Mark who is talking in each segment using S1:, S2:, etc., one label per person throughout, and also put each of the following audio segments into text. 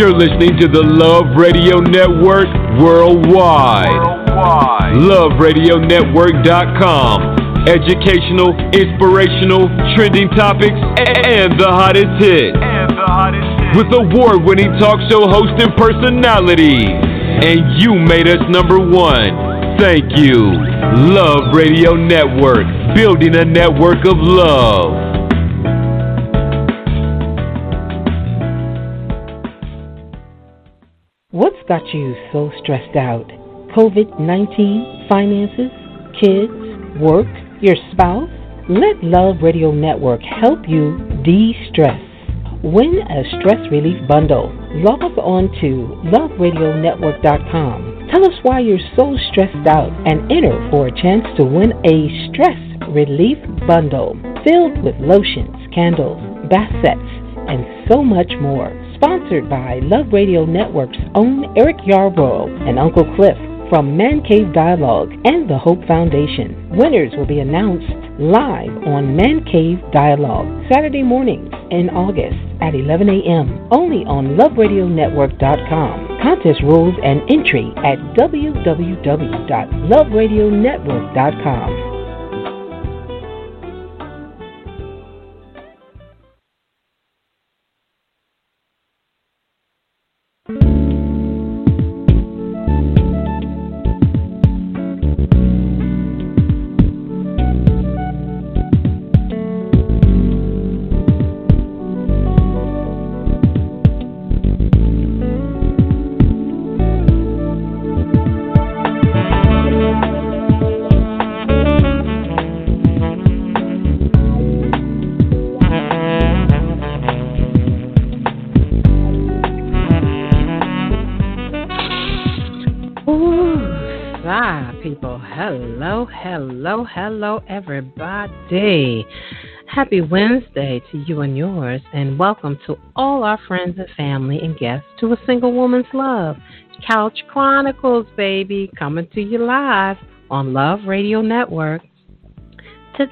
S1: You're listening to the Luv Radio Network worldwide. worldwide. LuvRadioNetwork.com. Educational, inspirational, trending topics, and the hottest hits. And the hottest hits. With award winning talk show host and personalities. And you made us number one. Thank you. Luv Radio Network, building a network of love.
S2: What's got you so stressed out? COVID 19, finances, kids, work, your spouse? Let Luv Radio Network help you de stress. Win a stress relief bundle. Log on to luvradionetwork.com. Tell us why you're so stressed out and enter for a chance to win a stress relief bundle filled with lotions, candles, bath sets, and so much more sponsored by Luv Radio Network's own Eric Yarborough and Uncle Cliff from Man Cave Dialogue and the Hope Foundation. Winners will be announced live on Man Cave Dialogue Saturday mornings in August at 11 a.m. only on luvradionetwork.com. Contest rules and entry at www.luvradionetwork.com. Hello, hello, everybody. Happy Wednesday to you and yours, and welcome to all our friends and family and guests to A Single Woman's Love. Couch Chronicles, baby, coming to you live on Luv Radio Network.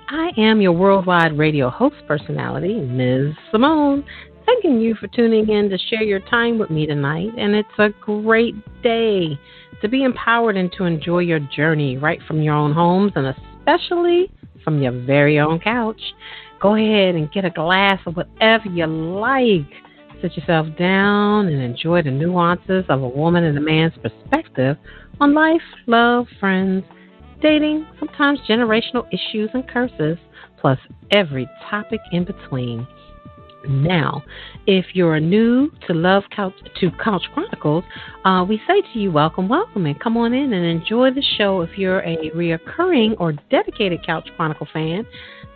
S2: I am your worldwide radio host personality, Ms. Symone, thanking you for tuning in to share your time with me tonight, and it's a great day to be empowered and to enjoy your journey right from your own homes and especially from your very own couch. Go ahead and get a glass of whatever you like. Sit yourself down and enjoy the nuances of a woman and a man's perspective on life, love, friends, dating, sometimes generational issues and curses, plus every topic in between. Now, if you're new to Love Couch to Couch Chronicles, uh, we say to you, welcome, welcome, and come on in and enjoy the show. If you're a reoccurring or dedicated Couch Chronicle fan,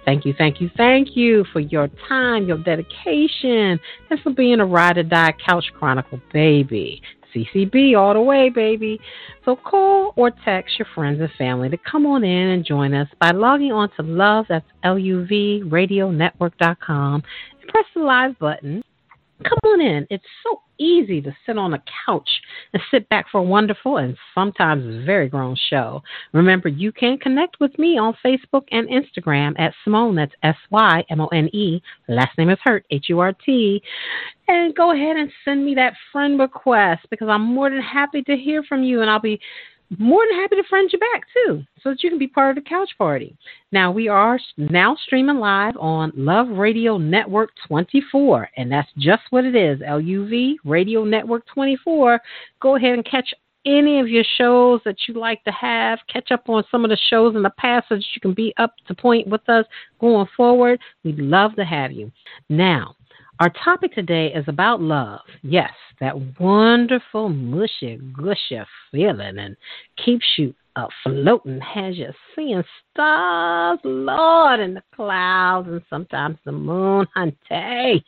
S2: thank you, thank you, thank you for your time, your dedication, and for being a ride or die Couch Chronicle baby. CCB all the way, baby. So call or text your friends and family to come on in and join us by logging on to Love, that's L-U-V, radionetwork.com press the live button. Come on in. It's so easy to sit on a couch and sit back for a wonderful and sometimes very grown show. Remember, you can connect with me on Facebook and Instagram at Symone, that's S Y M O N E. Last name is Hurt, H U R T. And go ahead and send me that friend request because I'm more than happy to hear from you and I'll be more than happy to friend you back too, so that you can be part of the couch party. Now we are now streaming live on Luv Radio Network 24, and that's just what it is. LUV Radio Network 24. Go ahead and catch any of your shows that you like to have. Catch up on some of the shows in the past so that you can be up to point with us going forward. We'd love to have you. Now, our topic today is about love. Yes, that wonderful, mushy, gushy feeling and keeps you afloat and has you seeing stars, Lord, in the clouds and sometimes the moon. Hunty.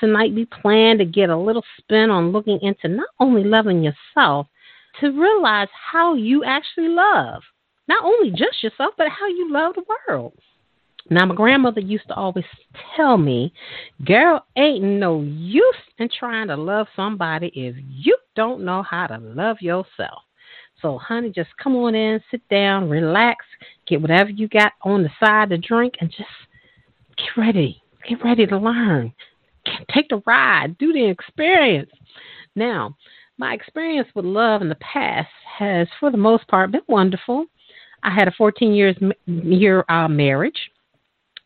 S2: Tonight we plan to get a little spin on looking into not only loving yourself, to realize how you actually love. Not only just yourself, but how you love the world. Now, my grandmother used to always tell me, girl, ain't no use in trying to love somebody if you don't know how to love yourself. So, honey, just come on in, sit down, relax, get whatever you got on the side to drink, and just get ready. Get ready to learn. Take the ride, do the experience. Now, my experience with love in the past has, for the most part, been wonderful. I had a 14 years year uh, marriage,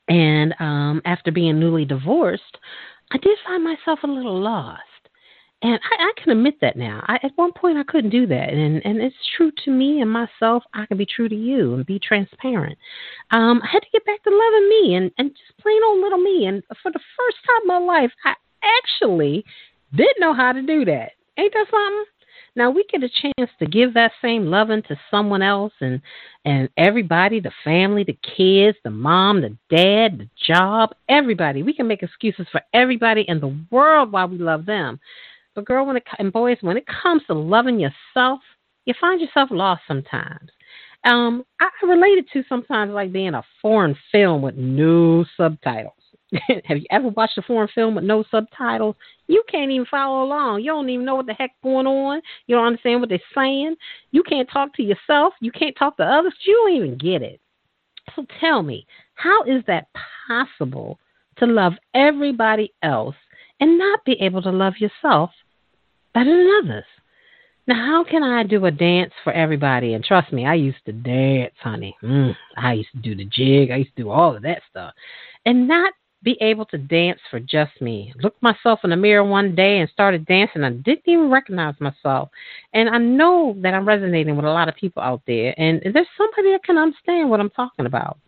S2: and um, after being newly divorced, I did find myself a little lost. And I, I can admit that now. I, at one point, I couldn't do that, and and it's true to me and myself. I can be true to you and be transparent. Um, I had to get back to loving me and and just plain old little me. And for the first time in my life, I actually didn't know how to do that. Ain't that something? Now we get a chance to give that same loving to someone else and and everybody, the family, the kids, the mom, the dad, the job, everybody. We can make excuses for everybody in the world why we love them. But girl, when it and boys, when it comes to loving yourself, you find yourself lost sometimes. Um, I relate it to sometimes like being a foreign film with no subtitles. have you ever watched a foreign film with no subtitles? You can't even follow along. You don't even know what the heck going on. You don't understand what they're saying. You can't talk to yourself. You can't talk to others. You don't even get it. So tell me, how is that possible to love everybody else and not be able to love yourself better than others? Now, how can I do a dance for everybody? And trust me, I used to dance, honey. Mm, I used to do the jig. I used to do all of that stuff. And not be able to dance for just me. Looked myself in the mirror one day and started dancing. I didn't even recognize myself. And I know that I'm resonating with a lot of people out there. And there's somebody that can understand what I'm talking about.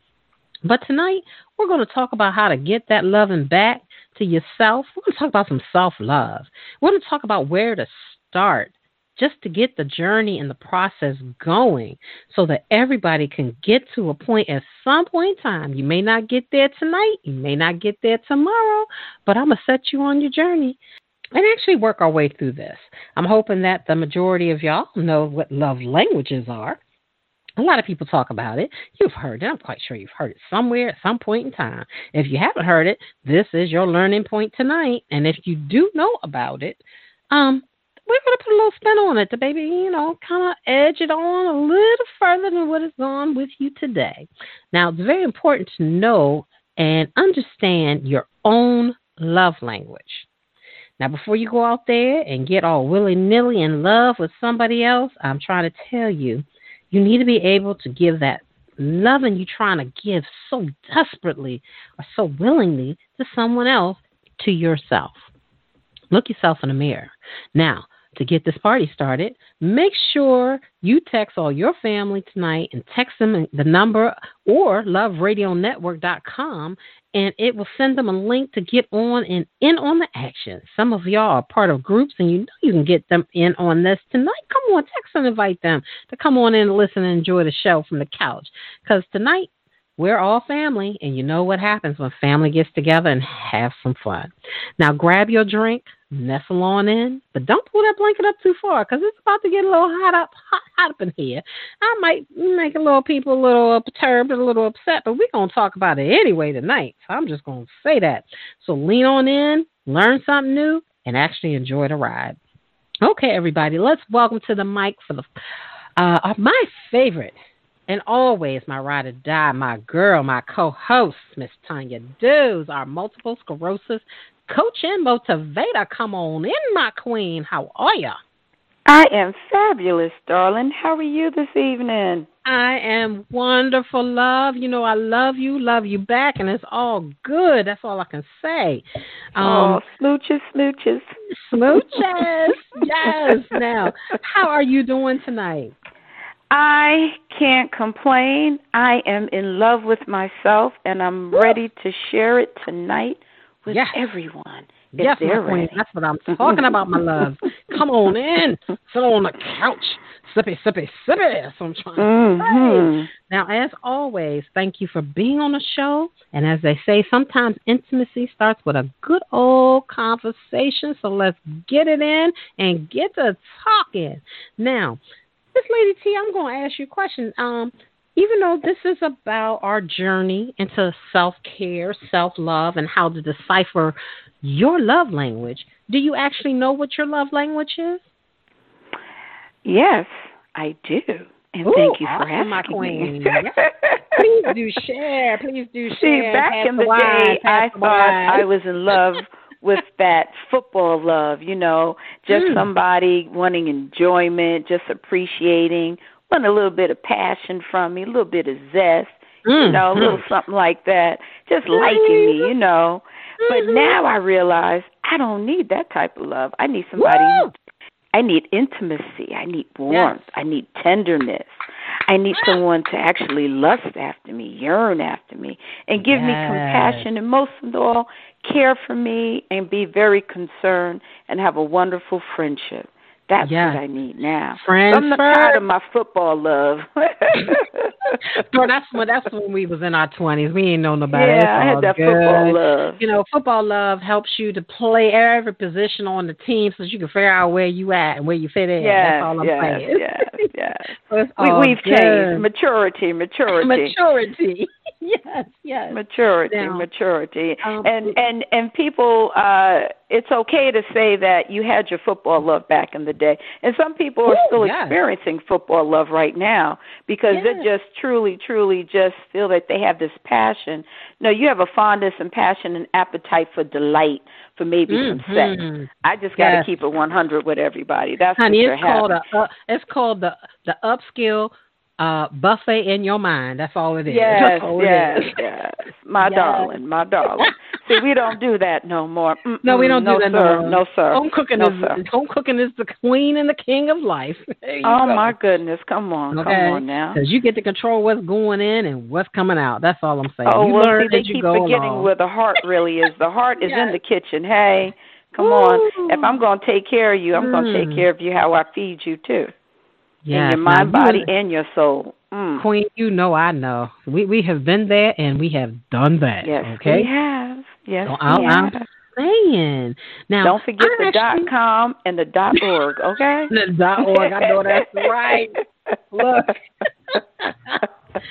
S2: But tonight, we're going to talk about how to get that loving back to yourself. We're going to talk about some self love. We're going to talk about where to start just to get the journey and the process going so that everybody can get to a point at some point in time. You may not get there tonight, you may not get there tomorrow, but I'm going to set you on your journey and actually work our way through this. I'm hoping that the majority of y'all know what love languages are. A lot of people talk about it. You've heard it. I'm quite sure you've heard it somewhere at some point in time. If you haven't heard it, this is your learning point tonight. And if you do know about it, um, we're going to put a little spin on it to maybe, you know, kind of edge it on a little further than what is gone with you today. Now, it's very important to know and understand your own love language. Now, before you go out there and get all willy nilly in love with somebody else, I'm trying to tell you, you need to be able to give that loving you're trying to give so desperately or so willingly to someone else to yourself. Look yourself in the mirror. Now, to get this party started, make sure you text all your family tonight and text them the number or luvradionetwork.com and it will send them a link to get on and in on the action. Some of y'all are part of groups and you know you can get them in on this tonight. Come on, text and invite them to come on in and listen and enjoy the show from the couch. Because tonight we're all family, and you know what happens when family gets together and have some fun. Now, grab your drink, nestle on in, but don't pull that blanket up too far because it's about to get a little hot up, hot, hot up in here. I might make a little people a little perturbed, a little upset, but we're gonna talk about it anyway tonight. So I'm just gonna say that. So lean on in, learn something new, and actually enjoy the ride. Okay, everybody, let's welcome to the mic for the uh, my favorite and always my ride or die, my girl, my co-host, Miss Tanya Dews, our multiple sclerosis coach and motivator. Come on in, my queen. How are you?
S3: I am fabulous, darling. How are you this evening?
S2: I am wonderful, love. You know, I love you, love you back, and it's all good. That's all I can say.
S3: Um, oh, smooches, smooches.
S2: Smooches. yes. Now, how are you doing tonight?
S3: I can't complain. I am in love with myself, and I'm ready to share it tonight with yes. everyone.
S2: Yes, my queen. That's what I'm talking about, my love. Come on in. Sit on the couch. Sippy, sippy, sippy. That's what I'm trying mm-hmm. to say. Now, as always, thank you for being on the show. And as they say, sometimes intimacy starts with a good old conversation. So let's get it in and get to talking. Now, Miss Lady T, I'm going to ask you a question. Um, even though this is about our journey into self care, self love, and how to decipher your love language, do you actually know what your love language is?
S3: Yes, I do. And
S2: Ooh,
S3: thank you
S2: for
S3: asking
S2: my queen. me. Please do share. Please do share.
S3: See, back in the day, I thought I was in love with that football love, you know, just mm. somebody wanting enjoyment, just appreciating, wanting a little bit of passion from me, a little bit of zest, mm. you know, a little something like that, just liking me, you know. But mm-hmm. now I realize I don't need that type of love. I need somebody. Woo! I need intimacy. I need warmth. Yes. I need tenderness. I need someone to actually lust after me, yearn after me, and give yes. me compassion, and most of all, care for me and be very concerned and have a wonderful friendship. That's yes. what I need now.
S2: Friends I'm
S3: not tired of my football love.
S2: Girl, that's when that's when we was in our twenties. We ain't know nobody.
S3: Yeah, I had that
S2: good.
S3: football love.
S2: You know, football love helps you to play every position on the team so you can figure out where you at and where you fit in.
S3: Yes,
S2: that's all I'm
S3: yes,
S2: saying.
S3: Yes, yes.
S2: so
S3: we, we've
S2: good.
S3: changed. Maturity, maturity.
S2: Maturity. yes, yes.
S3: Maturity,
S2: now,
S3: maturity.
S2: Um,
S3: and and and people uh it's okay to say that you had your football love back in the day. And some people are
S2: Ooh,
S3: still
S2: yes.
S3: experiencing football love right now because
S2: yes.
S3: they just truly, truly just feel that they have this passion. No, you have a fondness and passion and appetite for delight, for maybe
S2: mm-hmm.
S3: some sex. I just got to
S2: yes.
S3: keep it 100 with everybody. That's
S2: Honey, it's called a uh, it's called the the upskill uh buffet in your mind. That's all it is.
S3: Yes,
S2: all
S3: yes,
S2: is.
S3: yes. My
S2: yes.
S3: darling, my darling. See, we don't do that no more. Mm-mm,
S2: no, we don't
S3: no,
S2: do that
S3: sir.
S2: no more.
S3: No, sir.
S2: Home cooking
S3: no,
S2: is
S3: sir.
S2: home cooking is the queen and the king of life.
S3: oh
S2: go.
S3: my goodness, come on,
S2: okay?
S3: come on now.
S2: Because you get to control what's going in and what's coming out. That's all I'm saying.
S3: Oh
S2: you
S3: well, see, they
S2: you
S3: keep forgetting
S2: along.
S3: where the heart really is. The heart is
S2: yes.
S3: in the kitchen. Hey, come on. If I'm going to take care of you, I'm mm. going to take care of you how I feed you too.
S2: Yes.
S3: In your mind, body,
S2: you,
S3: and your soul. Mm.
S2: Queen, you know I know. We we have been there and we have done that.
S3: Yes,
S2: okay?
S3: we have. Yes,
S2: so
S3: we
S2: I'm,
S3: have.
S2: saying. Now,
S3: don't forget
S2: I
S3: the
S2: actually,
S3: dot com and the dot org. Okay.
S2: the dot org. I know that's right. Look.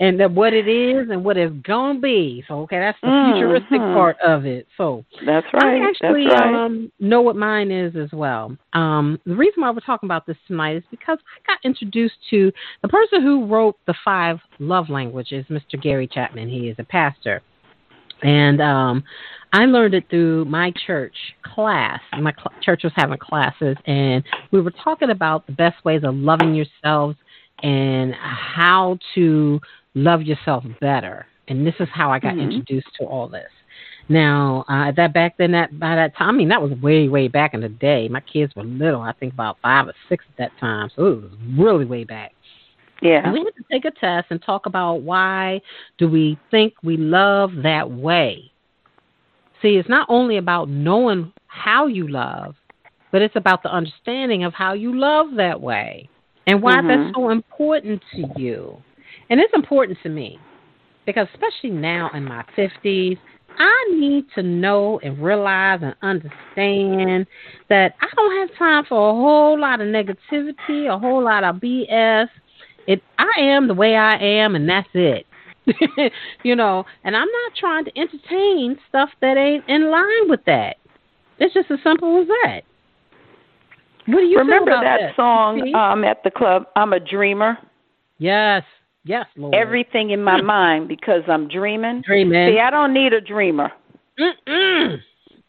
S2: and the, what it is and what it's gonna be. So okay, that's the
S3: mm-hmm.
S2: futuristic part of it. So
S3: that's right.
S2: I actually
S3: that's right.
S2: um, know what mine is as well. Um, the reason why we're talking about this tonight is because I got introduced to the person who wrote the five love languages, Mr. Gary Chapman. He is a pastor, and um, I learned it through my church class. My cl- church was having classes, and we were talking about the best ways of loving yourselves and how to love yourself better. And this is how I got
S3: mm-hmm.
S2: introduced to all this. Now, uh, that back then, that by that time, I mean, that was way, way back in the day. My kids were little. I think about five or six at that time, so it was really way back.
S3: Yeah.
S2: And we had to take a test and talk about why do we think we love that way. See, it's not only about knowing how you love, but it's about the understanding of how you love that way and why
S3: mm-hmm.
S2: that's so important to you. And it's important to me because, especially now in my 50s, I need to know and realize and understand that I don't have time for a whole lot of negativity, a whole lot of BS. It I am the way I am and that's it. you know, and I'm not trying to entertain stuff that ain't in line with that. It's just as simple as that. What do you
S3: remember
S2: that,
S3: that, song um, at the club? I'm a dreamer.
S2: Yes, yes, Lord.
S3: Everything in my mind because I'm dreaming.
S2: Dreaming.
S3: See, I don't need a dreamer.
S2: Mm-mm.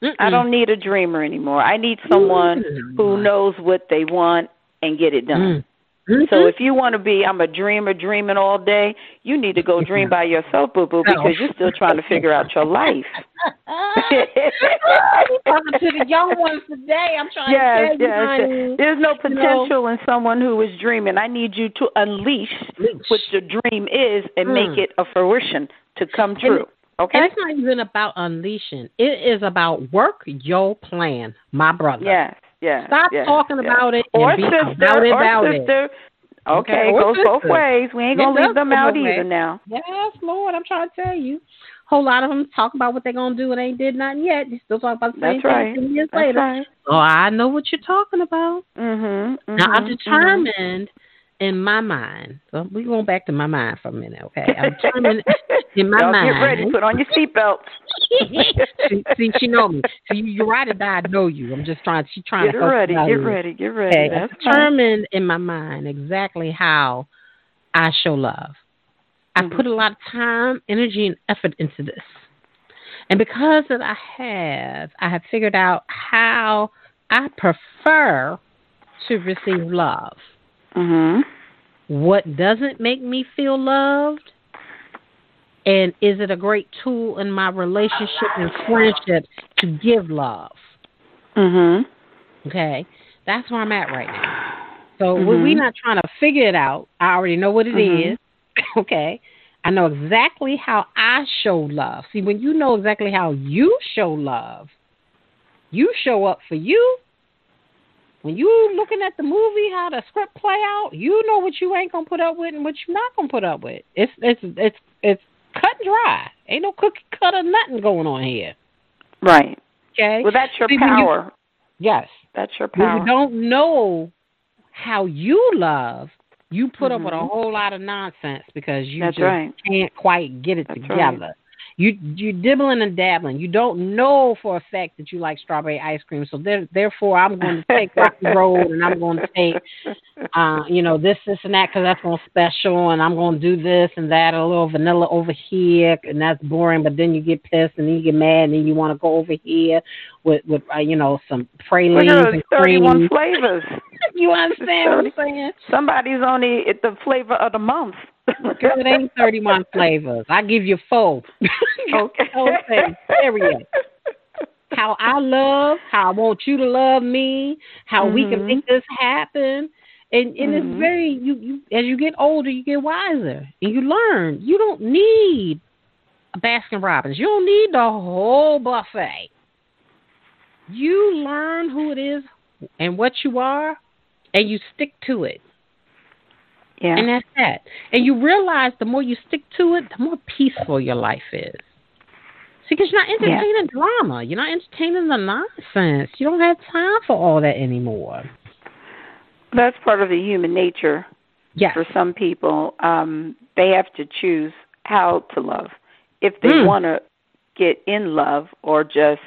S2: Mm-mm.
S3: I don't need a dreamer anymore. I need someone
S2: Mm.
S3: who knows what they want and get it done.
S2: Mm. Mm-hmm.
S3: So if you want to be, I'm a dreamer, dreaming all day. You need to go dream by yourself, boo boo, because you're still trying to figure out your life.
S2: talking to the young ones today. I'm trying
S3: yes,
S2: to tell you,
S3: yes. There's no potential
S2: you know,
S3: in someone who is dreaming. I need you to unleash what your dream is and
S2: mm.
S3: make it a fruition to come true. Okay.
S2: And it's not even about unleashing. It is about work your plan, my brother.
S3: Yes. Yes.
S2: Stop
S3: yes,
S2: talking
S3: yes.
S2: about it
S3: or sister,
S2: it,
S3: or
S2: about
S3: sister.
S2: it.
S3: Okay,
S2: Okay,
S3: it goes both ways. We ain't gonna
S2: does
S3: leave them out either
S2: ways.
S3: now.
S2: Yes, Lord, I'm trying to tell you. Whole lot of them talk about what they're gonna do and ain't did nothing yet. They still talk about the same
S3: That's right.
S2: thing ten years
S3: That's
S2: later.
S3: right.
S2: Oh, I know what you're talking about.
S3: Mhm.
S2: Now I'm
S3: mhm,
S2: determined in my mind. So we're going back to my mind for a minute, okay? I'm determined in my
S3: Y'all
S2: mind.
S3: Get ready. Put on your seatbelts.
S2: see, see, she know me. So you, you ride or die. I know you. I'm just trying. She's trying
S3: Get
S2: to
S3: ready. Get ready. Get ready.
S2: Okay,
S3: That's
S2: determined in my mind exactly how I show love. I
S3: Mhm.
S2: put a lot of time, energy, and effort into this. And because that I have, I have figured out how I prefer to receive love.
S3: Mhm.
S2: What doesn't make me feel loved? And is it a great tool in my relationship and friendship to give love?
S3: Mhm.
S2: Okay, that's where I'm at right now. So
S3: Mhm.
S2: we're not trying to figure it out. I already know what it
S3: Mhm.
S2: is. okay, I know exactly how I show love. See, when you know exactly how you show love, you show up for you. When you looking at the movie, how the script play out, you know what you ain't gonna put up with and what you're not gonna put up with. It's it's it's it's cut and dry. Ain't no cookie cutter nothing going on here.
S3: Right.
S2: Okay.
S3: Well, that's your
S2: See, when you-
S3: power.
S2: yes.
S3: That's your power.
S2: When
S3: power.
S2: you don't know how you love, you put up with a
S3: Mhm.
S2: whole lot of nonsense because you
S3: That's
S2: just
S3: right.
S2: can't quite get it
S3: That's
S2: together. You you dibbling and dabbling. You don't know for a fact that you like strawberry ice cream. So there, therefore, I'm going to take Rocky Road and I'm going to take, uh, you know, this, this, and that because that's on special, and I'm going to do this and that, a little vanilla over here, and that's boring. But then you get pissed and then you get mad and then you want to go over here with with uh, you know some pralines and
S3: 31 flavors.
S2: You understand what I'm saying?
S3: Somebody's only at the flavor of the month.
S2: Girl, it ain't 31 flavors. I give you four.
S3: Okay.
S2: okay. Period. How I love, how I want you to love me, how we can
S3: Mhm.
S2: make this happen. And and
S3: Mhm.
S2: it's very you, you as you get older you get wiser and you learn. You don't need a Baskin Robbins. You don't need the whole buffet. You learn who it is and what you are and you stick to it.
S3: Yeah.
S2: And that's that. And you realize the more you stick to it, the more peaceful your life is. See, because you're not
S3: Yeah.
S2: entertaining drama. You're not entertaining the nonsense. You don't have time for all that anymore.
S3: That's part of the human nature
S2: Yes.
S3: for some people. Um, they have to choose how to love. If they
S2: Mm.
S3: want to get in love or just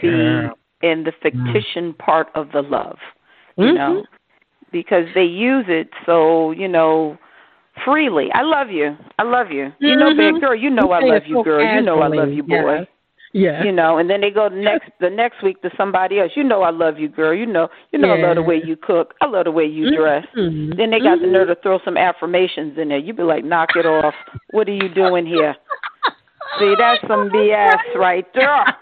S3: be
S2: Girl.
S3: in the fictitious part of the love, you
S2: Mhm.
S3: know, because they use it so, you know, freely. I love you. I love you. You know, big girl, you know I love you, girl. You know I love you, boy.
S2: Yes. Yeah.
S3: You know, and then they go the next the next week to somebody else. You know I love you, girl. You know, you know I love the way you cook. I love the way you dress.
S2: Mhm.
S3: Then they got the
S2: Mhm.
S3: nerve to throw some affirmations in there. You be like, knock it off. What are you doing here? See, that's some BS right there.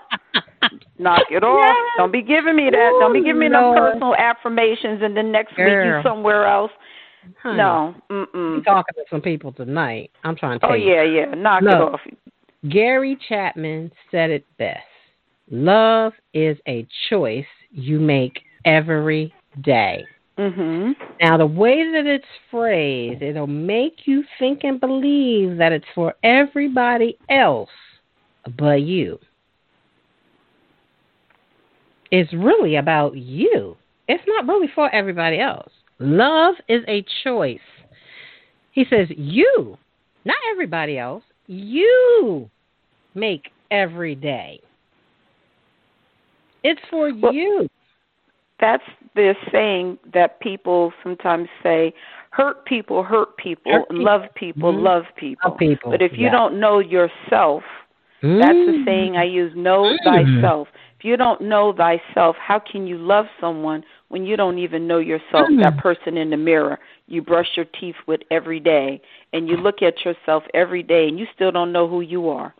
S3: Knock it off.
S2: Yes.
S3: Don't be giving me that. Don't be giving me no personal affirmations and then next week you
S2: Girl.
S3: somewhere else.
S2: Honey,
S3: No.
S2: I'm
S3: Mm-mm.
S2: talking to some people tonight. I'm trying to tell
S3: Oh
S2: you.
S3: yeah, yeah. Knock it off.
S2: Gary Chapman said it best. Love is a choice you make every day.
S3: Mhm.
S2: Now, the way that it's phrased, it'll make you think and believe that it's for everybody else but you. It's really about you. It's not really for everybody else. Love is a choice. He says, you, not everybody else, you make every day. It's for
S3: Well,
S2: you.
S3: That's the saying that people sometimes say hurt people hurt people
S2: Hurt people.
S3: love people
S2: Mhm.
S3: love people.
S2: Love people,
S3: But if you
S2: yeah.
S3: don't know yourself, that's the saying I use know
S2: Mm.
S3: thyself. If you don't know thyself, how can you love someone when you don't even know yourself,
S2: Mm.
S3: that person in the mirror you brush your teeth with every day and you look at yourself every day and you still don't know who you are?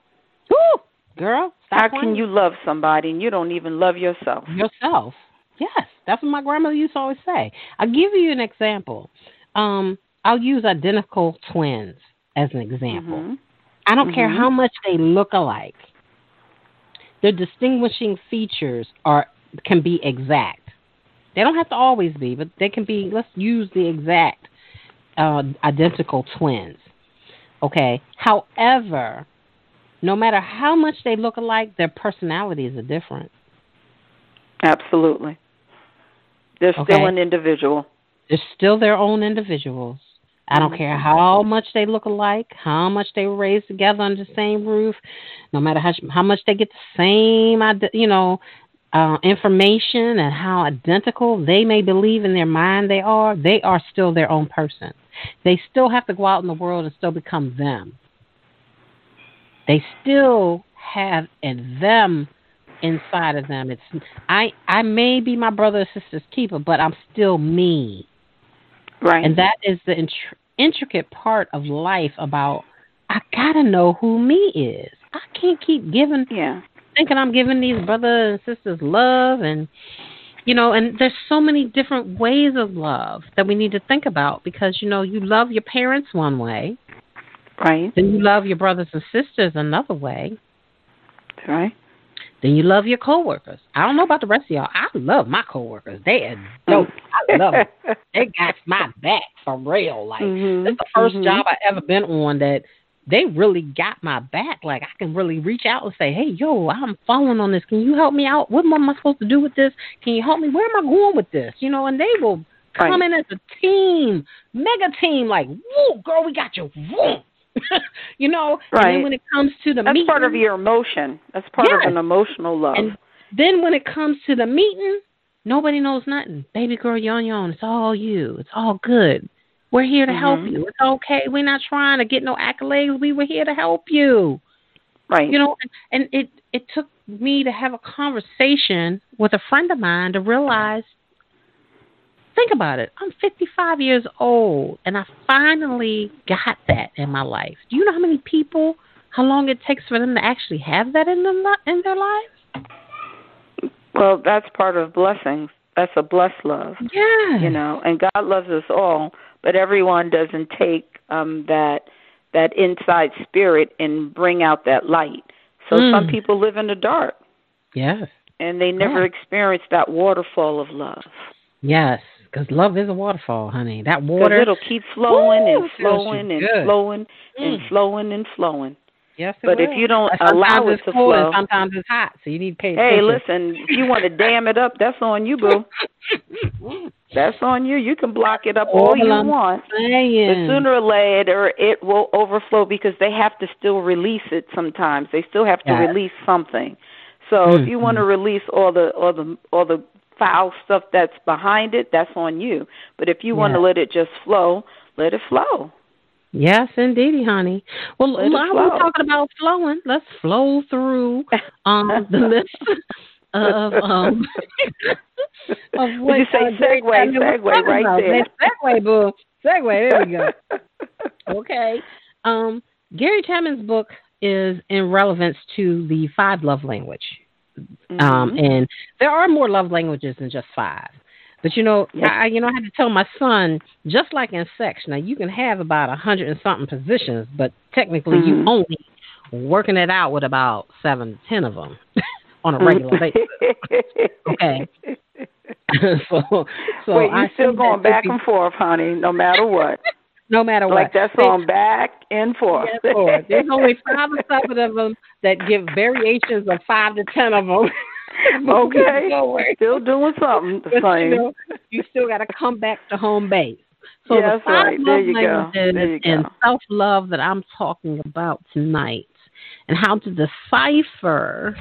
S2: Woo! Girl,
S3: How can you love somebody and you don't even love yourself?
S2: yourself? Yes, that's what my grandmother used to always say. I'll give you an example. Um, I'll use identical twins as an example.
S3: Mhm.
S2: I don't care
S3: Mhm.
S2: how much they look alike. Their distinguishing features are can be exact. They don't have to always be, but they can be. Let's use the exact uh, identical twins. Okay. However, no matter how much they look alike, their personalities are different.
S3: Absolutely. They're still
S2: Okay.
S3: an individual.
S2: They're still their own individuals. I don't care how much they look alike, how much they were raised together under the same roof, no matter how how much they get the same, you know, uh, information and how identical they may believe in their mind they are. They are still their own person. They still have to go out in the world and still become them. They still have in them inside of them. It's I I may be my brother or sister's keeper, but I'm still me.
S3: Right.
S2: And that is the intricate part of life about I gotta know who me is. I can't keep giving
S3: yeah.
S2: thinking I'm giving these brothers and sisters love and you know, and there's so many different ways of love that we need to think about because you know, you love your parents one way.
S3: Right.
S2: Then you love your brothers and sisters another way.
S3: Right.
S2: Then you love your coworkers. I don't know about the rest of y'all. I love my coworkers. They are oh. dope. I They got my back for real. Like
S3: mm-hmm.
S2: this is the 1st
S3: mm-hmm.
S2: job I ever been on that they really got my back. Like I can really reach out and say, "Hey, yo, I'm falling on this. Can you help me out? What am I supposed to do with this? Can you help me? Where am I going with this?" You know, and they will come
S3: right.
S2: in as a team, mega team. Like, "Woo, girl, we got you." Woo. you know,
S3: right.
S2: and then when it comes to the meeting
S3: that's
S2: meeting,
S3: part of your emotion. That's part
S2: yes.
S3: of an emotional love.
S2: And then when it comes to the meeting, nobody knows nothing. Baby girl, yon yon, it's all you. It's all good. We're here to
S3: mm-hmm.
S2: help you. It's okay. We're not trying to get no accolades. We were here to help you.
S3: Right.
S2: You know, and it it took me to have a conversation with a friend of mine to realize think about it. I'm 55 years old, and I finally got that in my life. Do you know how many people, how long it takes for them to actually have that in them in their lives?
S3: Well, that's part of blessings. That's a blessed love.
S2: Yeah.
S3: You know, and God loves us all, but everyone doesn't take um that that inside spirit and bring out that light. So
S2: mm.
S3: some people live in the dark.
S2: Yes.
S3: And they never
S2: yeah.
S3: experience that waterfall of love.
S2: Yes, because love is a waterfall, honey. That water
S3: it'll keep flowing
S2: Woo,
S3: and flowing and
S2: good.
S3: flowing
S2: mm.
S3: and flowing and flowing.
S2: Yes,
S3: but
S2: will.
S3: if you don't
S2: sometimes
S3: allow it to flow,
S2: and sometimes it's hot, so you need to pay
S3: Hey, listen, if you want to dam it up, that's on you, boo. that's on you. You can block it up all,
S2: all
S3: you
S2: I'm
S3: want.
S2: Saying.
S3: But sooner or later, it will overflow because they have to still release it. Sometimes they still have to
S2: yes.
S3: release something. So
S2: mm-hmm.
S3: if you want to release all the all the all the foul stuff that's behind it, that's on you. But if you
S2: yes.
S3: want to let it just flow, let it flow.
S2: Yes, indeedy, honey. Well,
S3: Let
S2: while we're talking about flowing, let's flow through um, the list of um of what
S3: you say
S2: uh,
S3: segue, segue right
S2: about.
S3: there.
S2: Segue, boo. Segue, there we go. okay. Um, Gary Chapman's book is in relevance to the five love language.
S3: Mm-hmm.
S2: Um, and there are more love languages than just five. But you know,
S3: yes.
S2: I you know I had to tell my son, just like in sex, now you can have about a hundred and something positions, but technically
S3: mm-hmm.
S2: you only working it out with about seven to ten of them on a regular basis. okay. so so
S3: Wait, you
S2: I
S3: still going back and forth, honey, no matter what.
S2: no matter what.
S3: Like that's on back and forth.
S2: There's only five or seven of them that give variations of five to ten of them.
S3: okay. Still doing something the same.
S2: You, know, you still got to come back to home base. So
S3: yes,
S2: the five
S3: right.
S2: love
S3: there you
S2: languages
S3: go. There you
S2: and self love that I'm talking about tonight, and how to decipher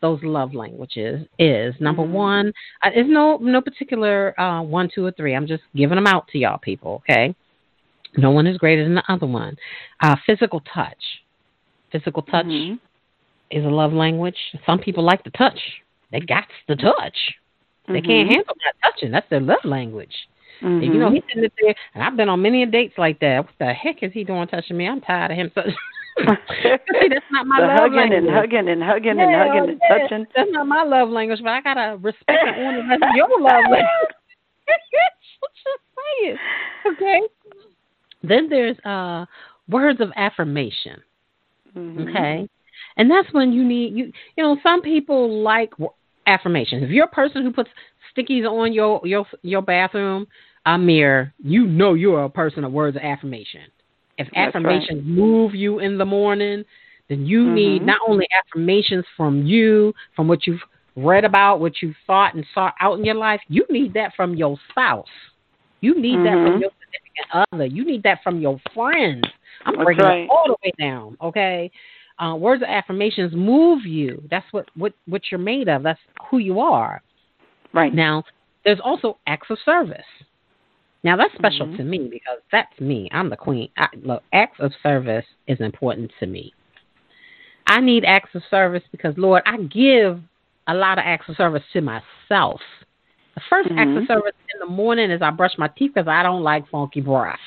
S2: those love languages is number
S3: mm-hmm.
S2: one. Uh, there's no no particular uh, one, two, or three. I'm just giving them out to y'all people. Okay. No one is greater than the other one. Uh, physical touch. Physical touch
S3: mm-hmm.
S2: is a love language. Some people like to touch. They got to touch. They
S3: mm-hmm.
S2: can't handle that touching. That's their love language.
S3: Mm-hmm.
S2: And, you know, he's sitting there, and I've been on many dates like that. What the heck is he doing touching me? I'm tired of him touching. See, that's not my
S3: the
S2: love
S3: hugging
S2: language.
S3: and hugging and hugging
S2: yeah,
S3: and hugging and
S2: yeah.
S3: touching.
S2: That's not my love language, but I gotta respect and honor the rest your love language. Just saying, okay. Then there's uh words of affirmation.
S3: Mm-hmm.
S2: Okay, and that's when you need you. You know, some people like affirmations. If you're a person who puts stickies on your your your bathroom a mirror, you know you're a person of words of affirmation. If
S3: That's
S2: affirmations
S3: right.
S2: move you in the morning, then you
S3: mm-hmm.
S2: need not only affirmations from you, from what you've read about, what you've thought and saw out in your life, you need that from your spouse. You need
S3: mm-hmm.
S2: that from your significant other. You need that from your friends. I'm
S3: That's
S2: breaking
S3: right.
S2: it all the way down, okay? Uh, words of affirmations move you. That's what, what, what you're made of. That's who you are.
S3: Right.
S2: Now, there's also acts of service. Now that's special
S3: mm-hmm.
S2: to me because that's me. I'm the queen. I, look, acts of service is important to me. I need acts of service because, Lord, I give a lot of acts of service to myself. The 1st mm-hmm. act of service in the morning is I brush my teeth because I don't like funky breath.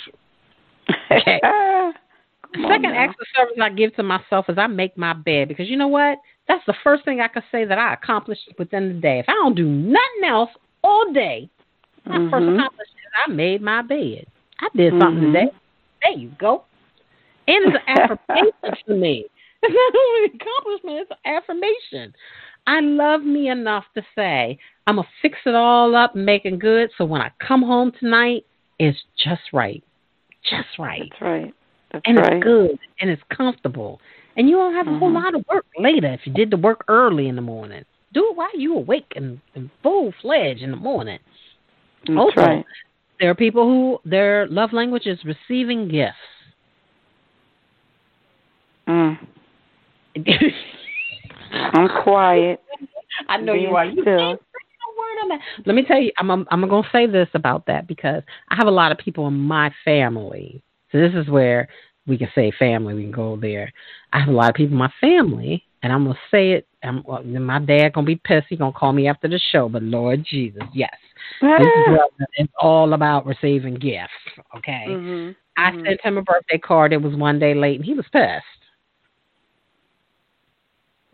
S2: Okay. second act of service I give to myself is I make my bed because you know what? That's the first thing I could say that I accomplished within the day. If I don't do nothing else all day, my mm-hmm. first accomplishment is I made my bed. I did something mm-hmm. today. There you go. And it's an affirmation for me. It's not only an accomplishment, it's an affirmation. I love me enough to say, I'm going to fix it all up making good so when I come home tonight, it's just right. Just right.
S3: That's right. That's
S2: and
S3: right.
S2: it's good and it's comfortable. And you don't have mm-hmm. a whole mm-hmm. lot of work later if you did the work early in the morning. Do it while you awake and, and full fledged in the morning.
S3: That's
S2: also,
S3: right.
S2: there are people who their love language is receiving gifts.
S3: Mm. I'm quiet.
S2: I know you are. You still. Let me tell you, I'm I'm, I'm going to say this about that because I have a lot of people in my family. So this is where we can say family. We can go there. I have a lot of people in my family, and I'm gonna say it. I'm, my dad gonna be pissed. He gonna call me after the show. But Lord Jesus, yes, this is it's all about receiving gifts. Okay,
S3: mm-hmm.
S2: I
S3: mm-hmm.
S2: sent him a birthday card. It was one day late, and he was pissed.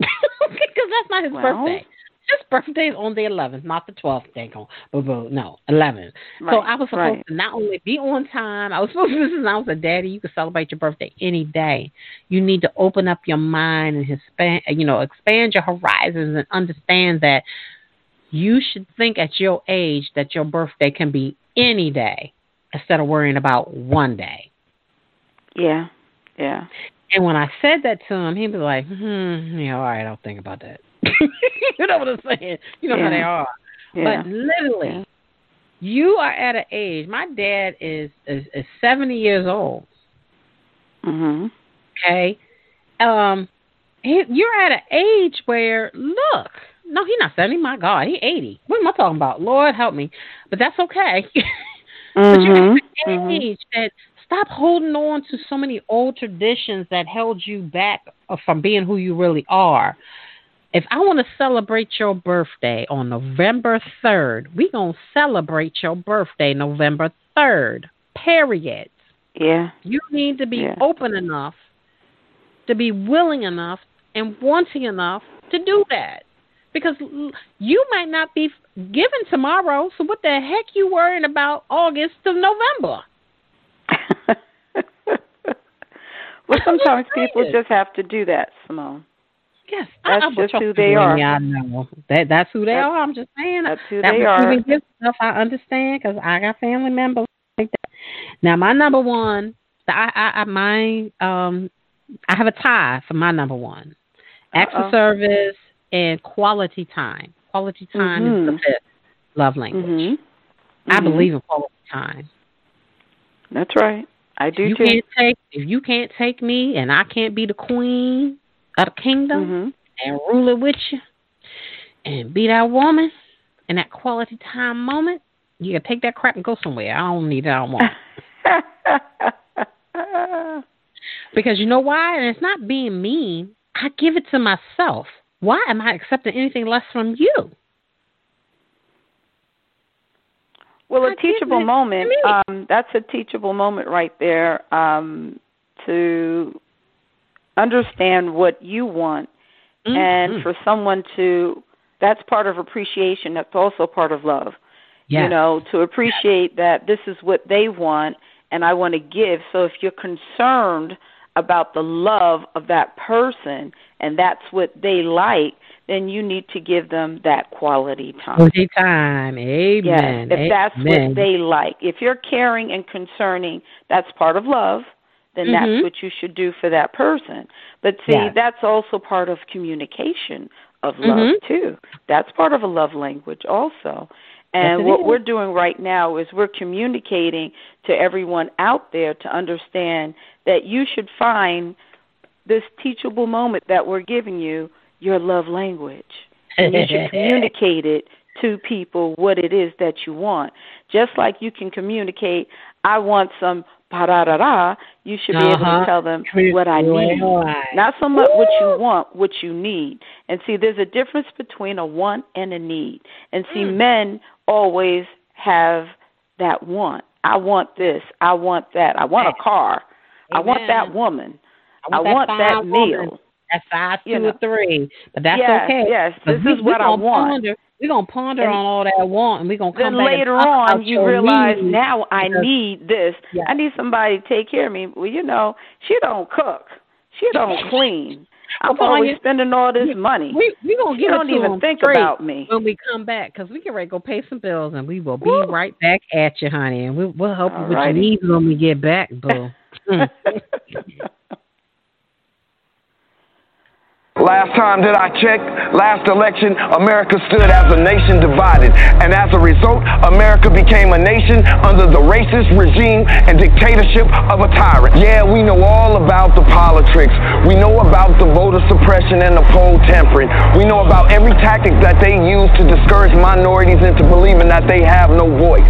S2: because that's not his
S3: well,
S2: birthday. His birthday is on the 11th, not the 12th. They go, boo boo. No, 11th.
S3: Right,
S2: so I was supposed
S3: right.
S2: to not only be on time, I was supposed to announce that, Daddy, you can celebrate your birthday any day. You need to open up your mind and expand, you know, expand your horizons and understand that you should think at your age that your birthday can be any day instead of worrying about one day.
S3: Yeah, yeah.
S2: And when I said that to him, he was like, "Hmm, yeah, all right, I'll think about that." you know what I'm saying? You know
S3: yeah.
S2: how they are.
S3: Yeah.
S2: But literally,
S3: yeah.
S2: you are at an age. My dad is is, is 70 years old.
S3: Mhm.
S2: Okay. Um, he, you're at an age where look. No, he's not 70. My God, he's 80. What am I talking about? Lord help me. But that's okay.
S3: mm-hmm.
S2: But you're at an
S3: mm-hmm.
S2: age that stop holding on to so many old traditions that held you back from being who you really are. If I want to celebrate your birthday on November 3rd, we're going to celebrate your birthday November 3rd, period.
S3: Yeah.
S2: You need to be
S3: yeah.
S2: open enough, to be willing enough, and wanting enough to do that. Because you might not be given tomorrow, so what the heck you worrying about August to November?
S3: well, sometimes people just have to do that, Symone.
S2: Yes,
S3: that's
S2: I,
S3: just who they are.
S2: I know that. That's who they
S3: that's,
S2: are. I'm just saying.
S3: That's who
S2: that
S3: they are.
S2: Good stuff. I understand because I got family members like that. Now, my number one, I, I, I my um, I have a tie for my number one. Acts of service and quality time. Quality time
S3: mm-hmm.
S2: is the fifth love language.
S3: Mm-hmm.
S2: I
S3: mm-hmm.
S2: believe in quality time.
S3: That's right. I do
S2: you
S3: too.
S2: Can't take, if you can't take me and I can't be the queen of the kingdom
S3: mm-hmm.
S2: and rule it with you and be that woman in that quality time moment, you can take that crap and go somewhere. I don't need it. I don't want it. because you know why? And it's not being mean. I give it to myself. Why am I accepting anything less from you?
S3: Well, a teachable moment, um, that's a teachable moment right there um, to understand what you want
S2: mm-hmm.
S3: and for someone to, that's part of appreciation. That's also part of love. You know, to appreciate that this is what they want and I want to give. So if you're concerned about the love of that person and that's what they like, then you need to give them that quality time.
S2: Quality time. Amen.
S3: Yes, if
S2: Amen.
S3: that's what they like. If you're caring and concerning, that's part of love, then
S2: mm-hmm.
S3: that's what you should do for that person. But see,
S2: yes.
S3: that's also part of communication of love
S2: mm-hmm.
S3: too. That's part of a love language also. And
S2: yes,
S3: what
S2: is.
S3: we're doing right now is we're communicating to everyone out there to understand that you should find this teachable moment that we're giving you your love language. And you should communicate it to people what it is that you want. Just like you can communicate, I want some da da da, you should be
S2: uh-huh.
S3: able to uh-huh. tell them what I need. Not so much what you want, what you need. And see, there's a difference between a want and a need. And see, mm. men always have that want. I want this. I want that. I want a car. Amen. I want that woman.
S2: I want
S3: I want that meal.
S2: That's size two you know. or three, but that's
S3: yes,
S2: okay.
S3: Yes, this we,
S2: is
S3: what I want.
S2: Ponder, we're gonna ponder and on all that want, and we're gonna come
S3: then
S2: back.
S3: later on, you realize
S2: needs.
S3: now I need this.
S2: Yes.
S3: I need somebody to take care of me. Well, you know, she don't cook. She don't clean. I'm well, always spending all this money.
S2: We we gonna
S3: give
S2: don't
S3: even think about me
S2: when we come back because we can ready to go pay some bills and we will be Woo. right back at you, honey, and we, we'll help you with your needs when we get back, boo.
S4: Last time that I checked, last election, America stood as a nation divided. And as a result, America became a nation under the racist regime and dictatorship of a tyrant. Yeah, we know all about the politics. We know about the voter suppression and the poll tampering. We know about every tactic that they use to discourage minorities into believing that they have no voice.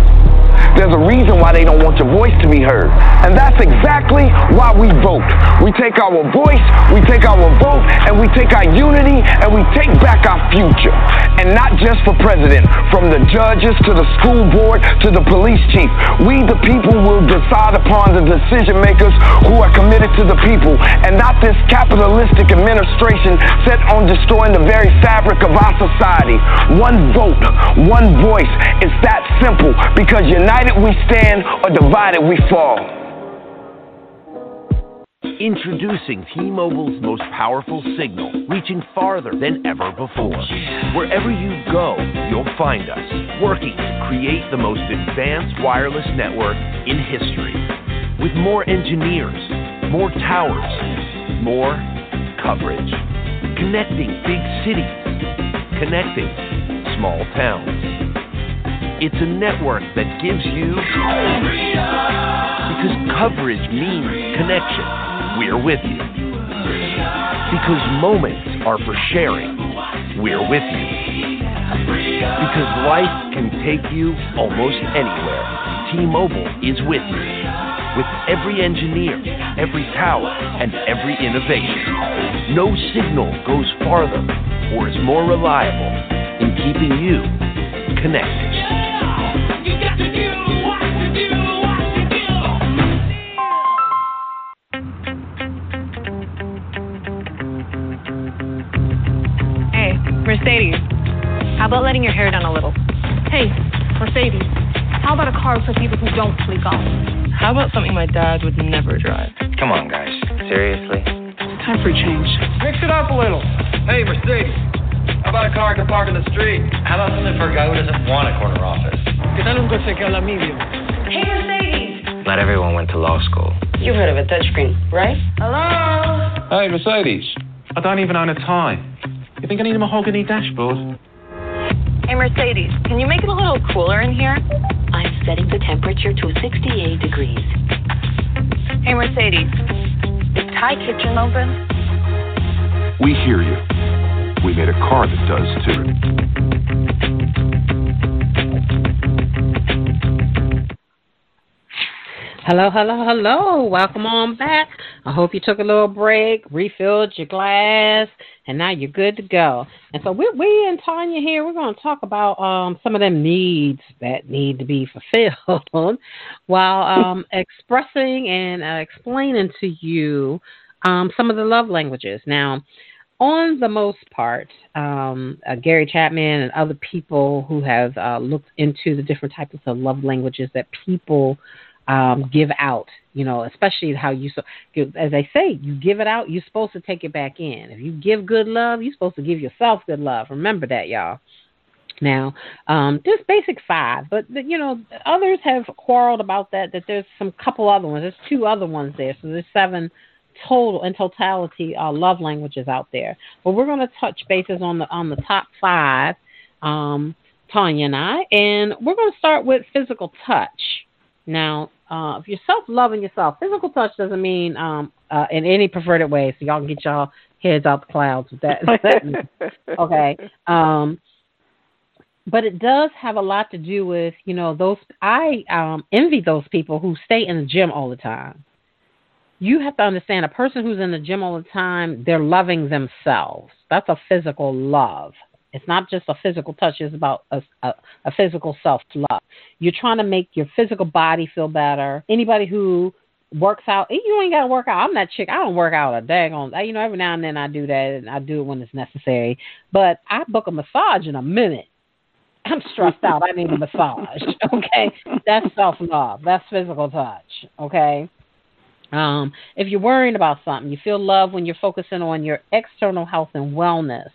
S4: There's a reason why they don't want your voice to be heard. And that's exactly why we vote. We take our voice, we take our vote, and we take our unity, and we take back our future. And not just for president, from the judges to the school board to the police chief. We, the people, will decide upon the decision makers who are committed to the people, and not this capitalistic administration set on destroying the very fabric of our society. One vote, one voice. It's that simple because united United we stand, or divided we fall.
S5: Introducing T-Mobile's most powerful signal, reaching farther than ever before. Wherever you go, you'll find us, working to create the most advanced wireless network in history. With more engineers, more towers, more coverage. Connecting big cities, connecting small towns it's a network that gives you because coverage means connection. We're with you. Because moments are for sharing. We're with you. Because life can take you almost anywhere. T-Mobile is with you. With every engineer, every tower, and every innovation. No signal goes farther or is more reliable in keeping you connected.
S6: Mercedes, how about letting your hair down a little?
S7: Hey, Mercedes, how about a car for people who don't play golf?
S8: How about something my dad would never drive?
S9: Come on, guys. Seriously?
S7: Time for a change.
S10: Mix it up a little. Hey, Mercedes, how about a car I can park in the street?
S9: How about something for a guy who doesn't want a corner office?
S7: ¿Qué tal un coche que habla medio?
S6: Hey, Mercedes!
S9: Not everyone went to law school.
S6: You've heard of a touchscreen, right? Hello?
S10: Hey, Mercedes. I don't even own a tie. You think I need a mahogany dashboard?
S6: Hey, Mercedes, can you make it a little cooler in here? I'm setting the temperature to 68 degrees. Hey, Mercedes, is Thai Kitchen open?
S11: We hear you. We made a car that does too.
S2: Hello, hello, hello. Welcome on back. I hope you took a little break, refilled your glass, and now you're good to go. And so we, we and Tanya here, we're going to talk about um, some of them needs that need to be fulfilled while um, expressing and uh, explaining to you um, some of the love languages. Now, on the most part, um, uh, Gary Chapman and other people who have uh, looked into the different types of love languages that people – um, give out. You know, especially how you so as I say, you give it out, you're supposed to take it back in. If you give good love, you're supposed to give yourself good love. Remember that, y'all. Now, um, there's basic five, but you know others have quarreled about that. That there's some couple other ones. There's two other ones there, so there's seven total in totality uh, love languages out there. But we're going to touch bases on the on the top five, um, Tanya and I, and we're going to start with physical touch. Now, uh, if you're self loving yourself, physical touch doesn't mean um, uh, in any perverted way. So y'all can get y'all heads out the clouds with that. okay. Um, but it does have a lot to do with you know those I um, envy those people who stay in the gym all the time. You have to understand a person who's in the gym all the time, they're loving themselves. That's a physical love. It's not just a physical touch, it's about a, a, a physical self love. You're trying to make your physical body feel better. Anybody who works out, eh, you ain't got to work out. I'm that chick. I don't work out a daggone. You know, every now and then I do that, and I do it when it's necessary. But I book a massage in a minute. I'm stressed out. I need a massage. Okay, that's self love. That's physical touch. Okay. Um, if you're worrying about something, you feel love when you're focusing on your external health and wellness.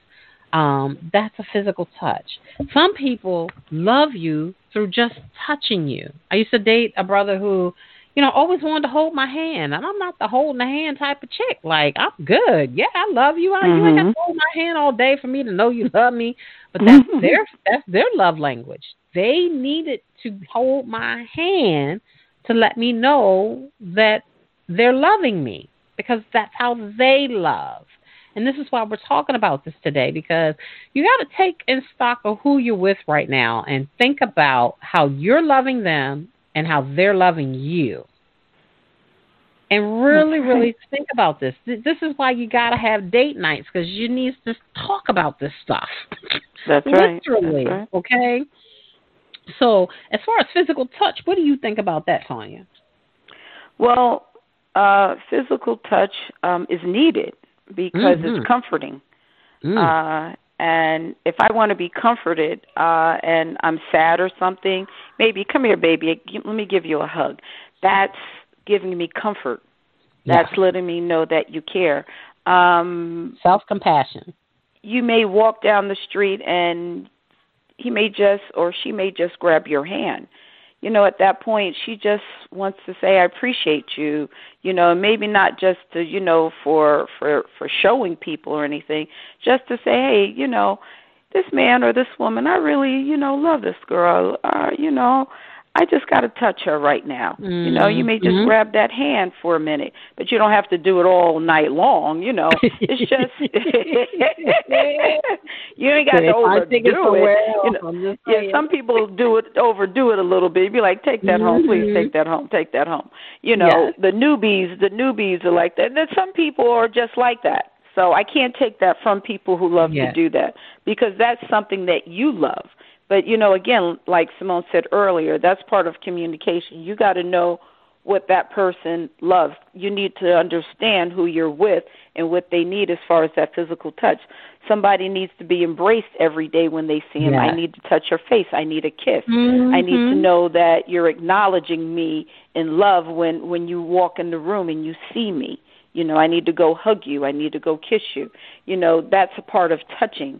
S2: Um, that's a physical touch. Some people love you through just touching you. I used to date a brother who, you know, always wanted to hold my hand, and I'm not the holding the hand type of chick. Like I'm good. Yeah, I love you. Mm-hmm. You ain't got to hold my hand all day for me to know you love me. But that's their that's their love language. They needed to hold my hand to let me know that they're loving me because that's how they love. And this is why we're talking about this today because you got to take in stock of who you're with right now and think about how you're loving them and how they're loving you. And really, really think about this. This is why you got to have date nights because you need to talk about this stuff.
S3: That's right.
S2: Literally.
S3: That's right.
S2: Okay. So, as far as physical touch, what do you think about that, Tanya?
S3: Well, uh, physical touch um, is needed because
S2: mm-hmm.
S3: it's comforting.
S2: Mm.
S3: Uh, and if I want to be comforted uh, and I'm sad or something, maybe come here, baby. Let me give you a hug. That's giving me comfort. That's
S2: yeah.
S3: letting me know that you care. Um,
S2: Self compassion.
S3: You may walk down the street and he may just or she may just grab your hand you know, at that point, she just wants to say, "I appreciate you." You know, maybe not just to, you know, for for for showing people or anything, just to say, "Hey, you know, this man or this woman, I really, you know, love this girl. Uh, you know, I just got to touch her right now.
S2: Mm-hmm.
S3: You know, you may just
S2: Mm-hmm.
S3: grab that hand for a minute, but you don't have to do it all night long. You know, it's just you ain't got to overdo it. You know, yeah, some people do it overdo it a little bit. Be like, take that home, please.
S2: Mhm.
S3: Take that home. Take that home. You know,
S2: Yes.
S3: the newbies, the newbies are like that. And then some people are just like that. So I can't take that from people who love
S2: Yes.
S3: to do that because that's something that you love. But you know, again, like Symone said earlier, that's part of communication. You got to know what that person loves. You need to understand who you're with and what they need as far as that physical touch. Somebody needs to be embraced every day when they see him. I need to touch your face. I need a kiss. I need to
S2: Mhm.
S3: know that you're acknowledging me in love when when you walk in the room and you see me. You know, I need to go hug you. I need to go kiss you. You know, that's a part of touching.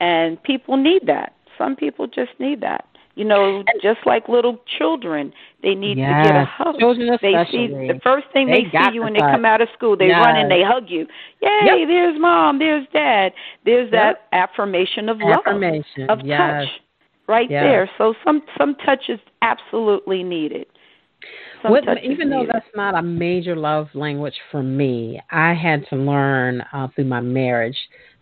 S3: And people need that. Some people just need that. You know, just like little children, they need to get a hug.
S2: children
S3: they see the first thing
S2: They
S3: they, see you when they come out of school, they run and they hug you. Yay,
S2: Yep.
S3: there's mom, there's dad. There's that affirmation of love
S2: Affirmation.
S3: of
S2: yes.
S3: touch right
S2: Yes.
S3: there. So some some touch is absolutely needed. Some
S2: What,
S3: touch
S2: even though that's not a major love language for me, I had to learn uh, through my marriage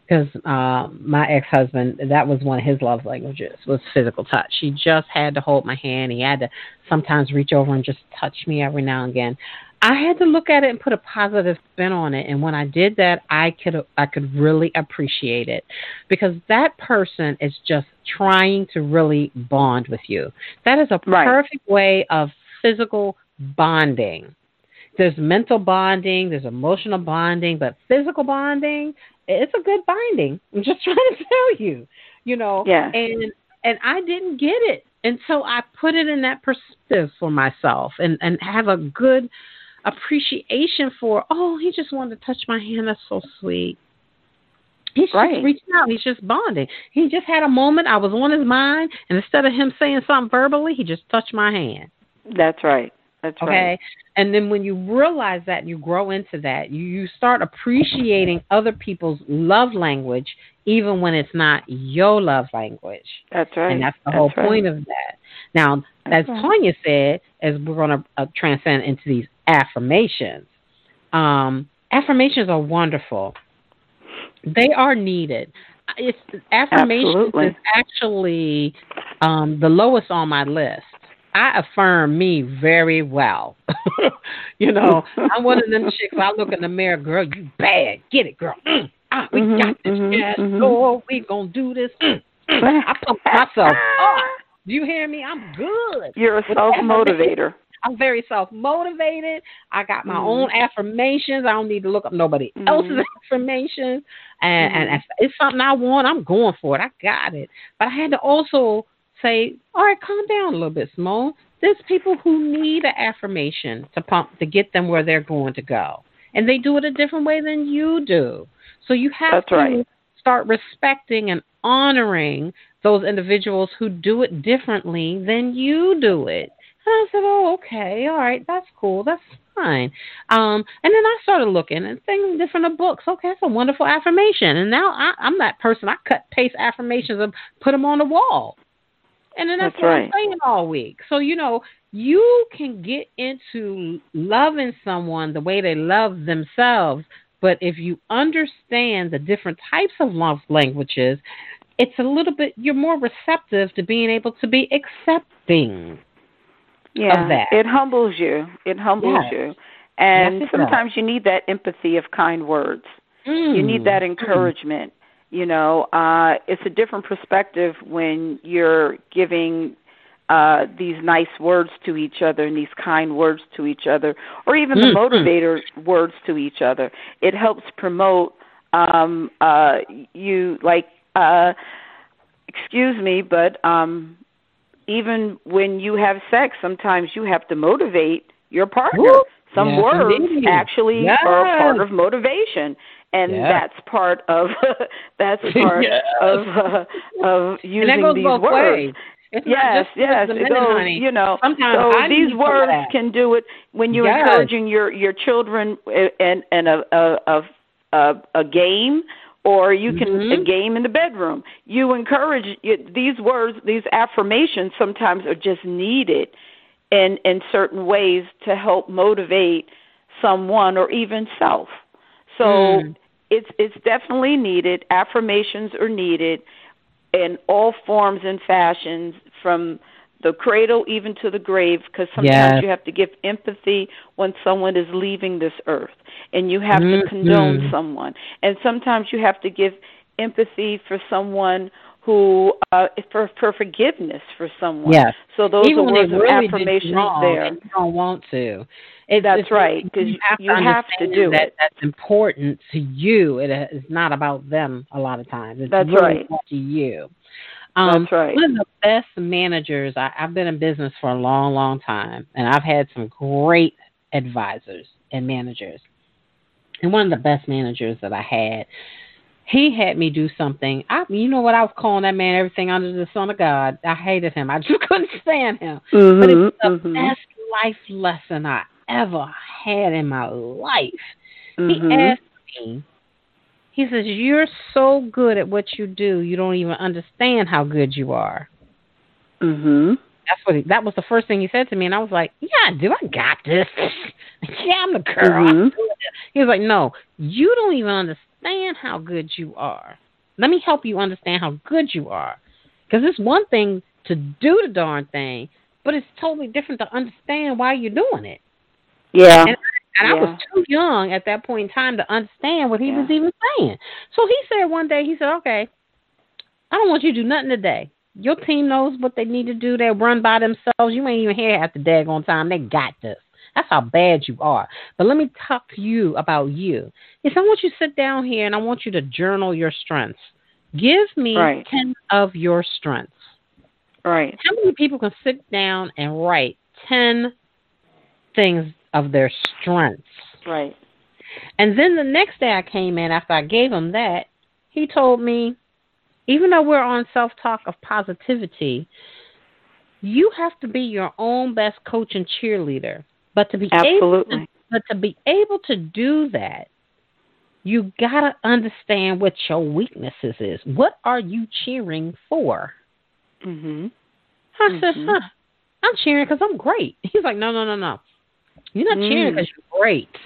S2: because uh, my ex-husband that was one of his love languages was physical touch. He just had to hold my hand. He had to sometimes reach over and just touch me every now and again. I had to look at it and put a positive spin on it, and when I did that, I could I could really appreciate it because that person is just trying to really bond with you. That is a
S3: Right.
S2: perfect way of physical bonding. There's mental bonding, there's emotional bonding, but physical bonding, it's a good binding. I'm just trying to tell you, you know.
S3: Yeah.
S2: And and I didn't get it, and so I put it in that perspective for myself, and and have a good appreciation for. Oh, he just wanted to touch my hand. That's so sweet. He's
S3: Right.
S2: just reaching out. He's just bonding. He just had a moment. I was on his mind, and instead of him saying something verbally, he just touched my hand.
S3: That's right. That's
S2: Okay.
S3: right.
S2: And then when you realize that and you grow into that, you, you start appreciating other people's love language, even when it's not your love language.
S3: That's right.
S2: And that's the
S3: That's
S2: whole
S3: right.
S2: point of that. Now,
S3: That's
S2: as
S3: right.
S2: Tonya said, as we're going to uh, transcend into these affirmations, um, affirmations are wonderful. They are needed. it's affirmation
S3: Absolutely.
S2: is actually um, the lowest on my list. I affirm me very well. you know, I'm one of them chicks. I look in the mirror, girl, you bad. Get it, girl. Mm, ah, we
S3: Mhm,
S2: got this.
S3: mhm,
S2: yes,
S3: mhm.
S2: Lord, we gonna do this. Mm, mm. I pump myself up. Do you hear me? I'm good.
S3: You're a self motivator.
S2: I'm very self motivated. I got my
S3: Mhm.
S2: own affirmations. I don't need to look up nobody else's
S3: Mhm.
S2: affirmations. And, and
S3: Mhm.
S2: if it's something I want, I'm going for it. I got it. But I had to also say, all right, calm down a little bit, Symone. There's people who need an affirmation to pump to get them where they're going to go, and they do it a different way than you do. So you have
S3: That's
S2: to
S3: right.
S2: start respecting and honoring those individuals who do it differently than you do it. And I said, "Oh, okay, all right, that's cool, that's fine." Um, and then I started looking at things different of books. Okay, that's a wonderful affirmation. And now I, I'm that person. I cut paste affirmations and put them on the wall. And then that's,
S3: That's
S2: what
S3: right.
S2: I'm saying all week. So you know, you can get into loving someone the way they love themselves, but if you understand the different types of love languages, it's a little bit you're more receptive to being able to be accepting.
S3: Yeah,
S2: of that.
S3: it humbles you. It humbles
S2: Yes.
S3: you, and
S2: Yes, it does.
S3: sometimes you need that empathy of kind words. You need
S2: Mm.
S3: that encouragement. You know, uh, it's a different perspective when you're giving uh, these nice words to each other and these kind words to each other, or even the
S2: Mm, mm.
S3: motivator words to each other. It helps promote um, uh, you, like, uh, excuse me, but um, even when you have sex, sometimes you have to motivate your partner. Some
S2: Yes,
S3: words
S2: indeed.
S3: actually are a part of motivation, and
S2: Yes.
S3: that's part of that's part
S2: Yes.
S3: of uh, of using
S2: and that goes
S3: these words.
S2: ways. It's
S3: yes, yes, it goes,
S2: honey.
S3: you know.
S2: Sometimes
S3: so
S2: I
S3: these words can do it when you're
S2: Yes.
S3: encouraging your your children and and a a a, a, game or you can
S2: Mhm.
S3: a game in the bedroom. You encourage you, these words, these affirmations sometimes are just needed in in certain ways to help motivate someone or even self. So
S2: Mm.
S3: it's it's definitely needed. Affirmations are needed in all forms and fashions from the cradle even to the grave because sometimes
S2: Yes.
S3: you have to give empathy when someone is leaving this earth and you have
S2: Mhm.
S3: to condone someone and sometimes you have to give empathy for someone who uh for for forgiveness for someone
S2: Yes.
S3: so those
S2: Even
S3: are words of
S2: really did
S3: affirmations
S2: you wrong
S3: there
S2: you don't want to. It's,
S3: That's
S2: it's-
S3: right, 'cause
S2: you have
S3: you
S2: to
S3: have to do
S2: that
S3: it.
S2: That's important to you. It is not about them a lot of times. It's
S3: That's
S2: really
S3: right.
S2: to you. Um,
S3: That's right.
S2: One of the best managers. I, I've been in business for a long, long time, and I've had some great advisors and managers. And one of the best managers that I had, he had me do something. I, you know what? I was calling that man everything under the sun of God. I hated him. I just couldn't stand him. But it was the
S3: Mhm, mhm.
S2: best life lesson I ever had in my life. He
S3: Mhm.
S2: asked me, he says, You're so good at what you do, you don't even understand how good you are.
S3: Mhm.
S2: That's what he, that was the first thing he said to me, and I was like, "Yeah, I do. I got this. yeah, I'm the girl." I'm
S3: Mhm.
S2: He was like, "No, you don't even understand how good you are. Let me help you understand how good you are, because it's one thing to do the darn thing, but it's totally different to understand why you're doing it."
S3: Yeah.
S2: And, and I was too young at that point in time to understand what he
S3: Yeah.
S2: was even saying. So he said one day, he said, "Okay, I don't want you to do nothing today. Your team knows what they need to do. They run by themselves. You ain't even here at the daggone time. They got this. That's how bad you are. But let me talk to you about you. Said, I want you to sit down here and I want you to journal your strengths. Give me
S3: Right.
S2: 10 of your strengths.
S3: Right.
S2: How many people can sit down and write 10 things of their strengths?
S3: Right.
S2: And then the next day I came in after I gave him that, he told me, even though we're on self talk of positivity, you have to be your own best coach and cheerleader. But to be able
S3: Absolutely.
S2: to, but to be able to do that, you gotta understand what your weaknesses is. What are you cheering for?
S3: Mhm.
S2: I said,
S3: Mhm.
S2: huh, I'm cheering because I'm great. He's like, no, no, no, no. You're not cheering
S3: Mm.
S2: because you're great.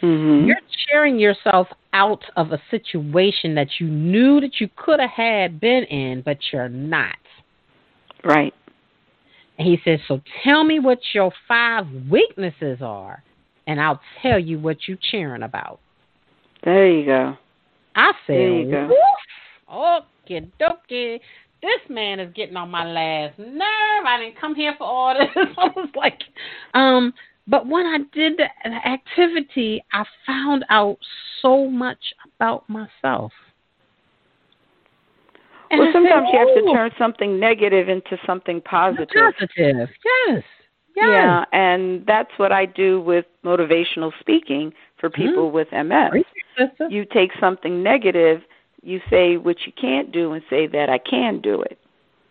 S3: Mhm.
S2: You're cheering yourself out of a situation that you knew that you could have had been in, but you're not.
S3: Right.
S2: He says, So tell me what your five weaknesses are, and I'll tell you what you're cheering about.
S3: There you go.
S2: I said,
S3: there you go.
S2: Okay, dokie. This man is getting on my last nerve. I didn't come here for all this. I was like, um, but when I did the activity, I found out so much about myself.
S3: And well, sometimes said, you have to turn something negative into something positive.
S2: Positive, yes. Yes.
S3: Yeah, and that's what I do with motivational speaking for mm-hmm. people mm-hmm. with MS. You take something negative, you say what you can't do, and say that I can do it.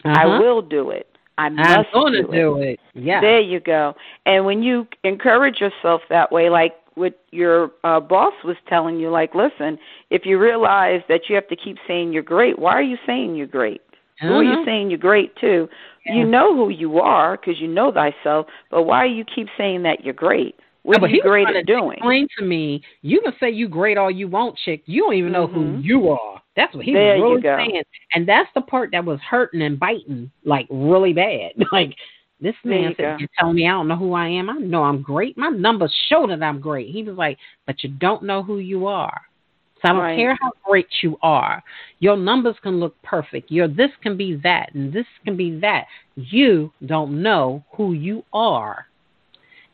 S3: Uh-huh. I will do it. I must
S2: I'm going
S3: do
S2: to do it. Yeah.
S3: There you go. And when you encourage yourself that way, like what your uh, boss was telling you, like, listen, if you realize that you have to keep saying you're great, why are you saying you're great? Uh-huh. Who are you uh-huh. saying you're great to? Yeah. You know who you are because you know thyself, but why do you keep saying that you're great? What
S2: no,
S3: are you great at doing?
S2: Explain to me. You can say you great all you want, chick. You don't even know
S3: mm-hmm.
S2: who you are. That's what he
S3: there
S2: was really saying. And that's the part that was hurting and biting like really bad. like this man said, You're telling me I don't know who I am. I know I'm great. My numbers show that I'm great. He was like, But you don't know who you are. So I don't
S3: right.
S2: care how great you are. Your numbers can look perfect. Your this can be that and this can be that. You don't know who you are.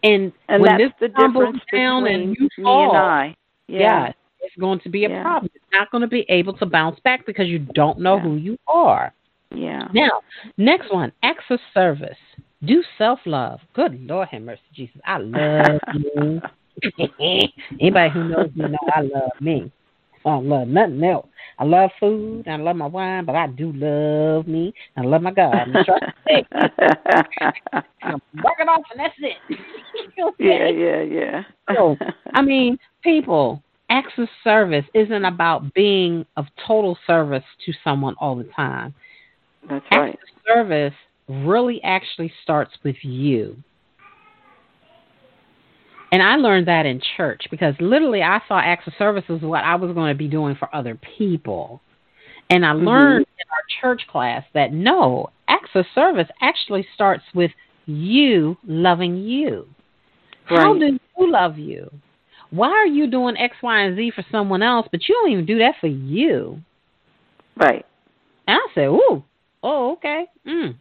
S2: And,
S3: and
S2: when
S3: that's
S2: this
S3: the difference
S2: down and you fall,
S3: and I. Yeah.
S2: Yes, it's going to be a
S3: Yeah.
S2: problem. It's not going to be able to bounce back because you don't know
S3: Yeah.
S2: who you are.
S3: Yeah.
S2: Now, next one, acts of service. Do self love. Good Lord have mercy, Jesus. I love you. Anybody who knows me know I love me. I don't love nothing else. I love food and I love my wine, but I do love me and I love my God. I'm trying to say, I'm working off and that's it.
S3: yeah, yeah, yeah.
S2: so, I mean, people, acts of service isn't about being of total service to someone all the time.
S3: That's
S2: acts
S3: right.
S2: of service really actually starts with you. And I learned that in church because literally I saw acts of service as what I was going to be doing for other people. And I learned in our church class that no, acts of service actually starts with you loving you. How do you love you? Why are you doing X, Y, and Z for someone else, but you don't even do that for you?
S3: Right.
S2: And I said, "Ooh, oh, okay." Mm.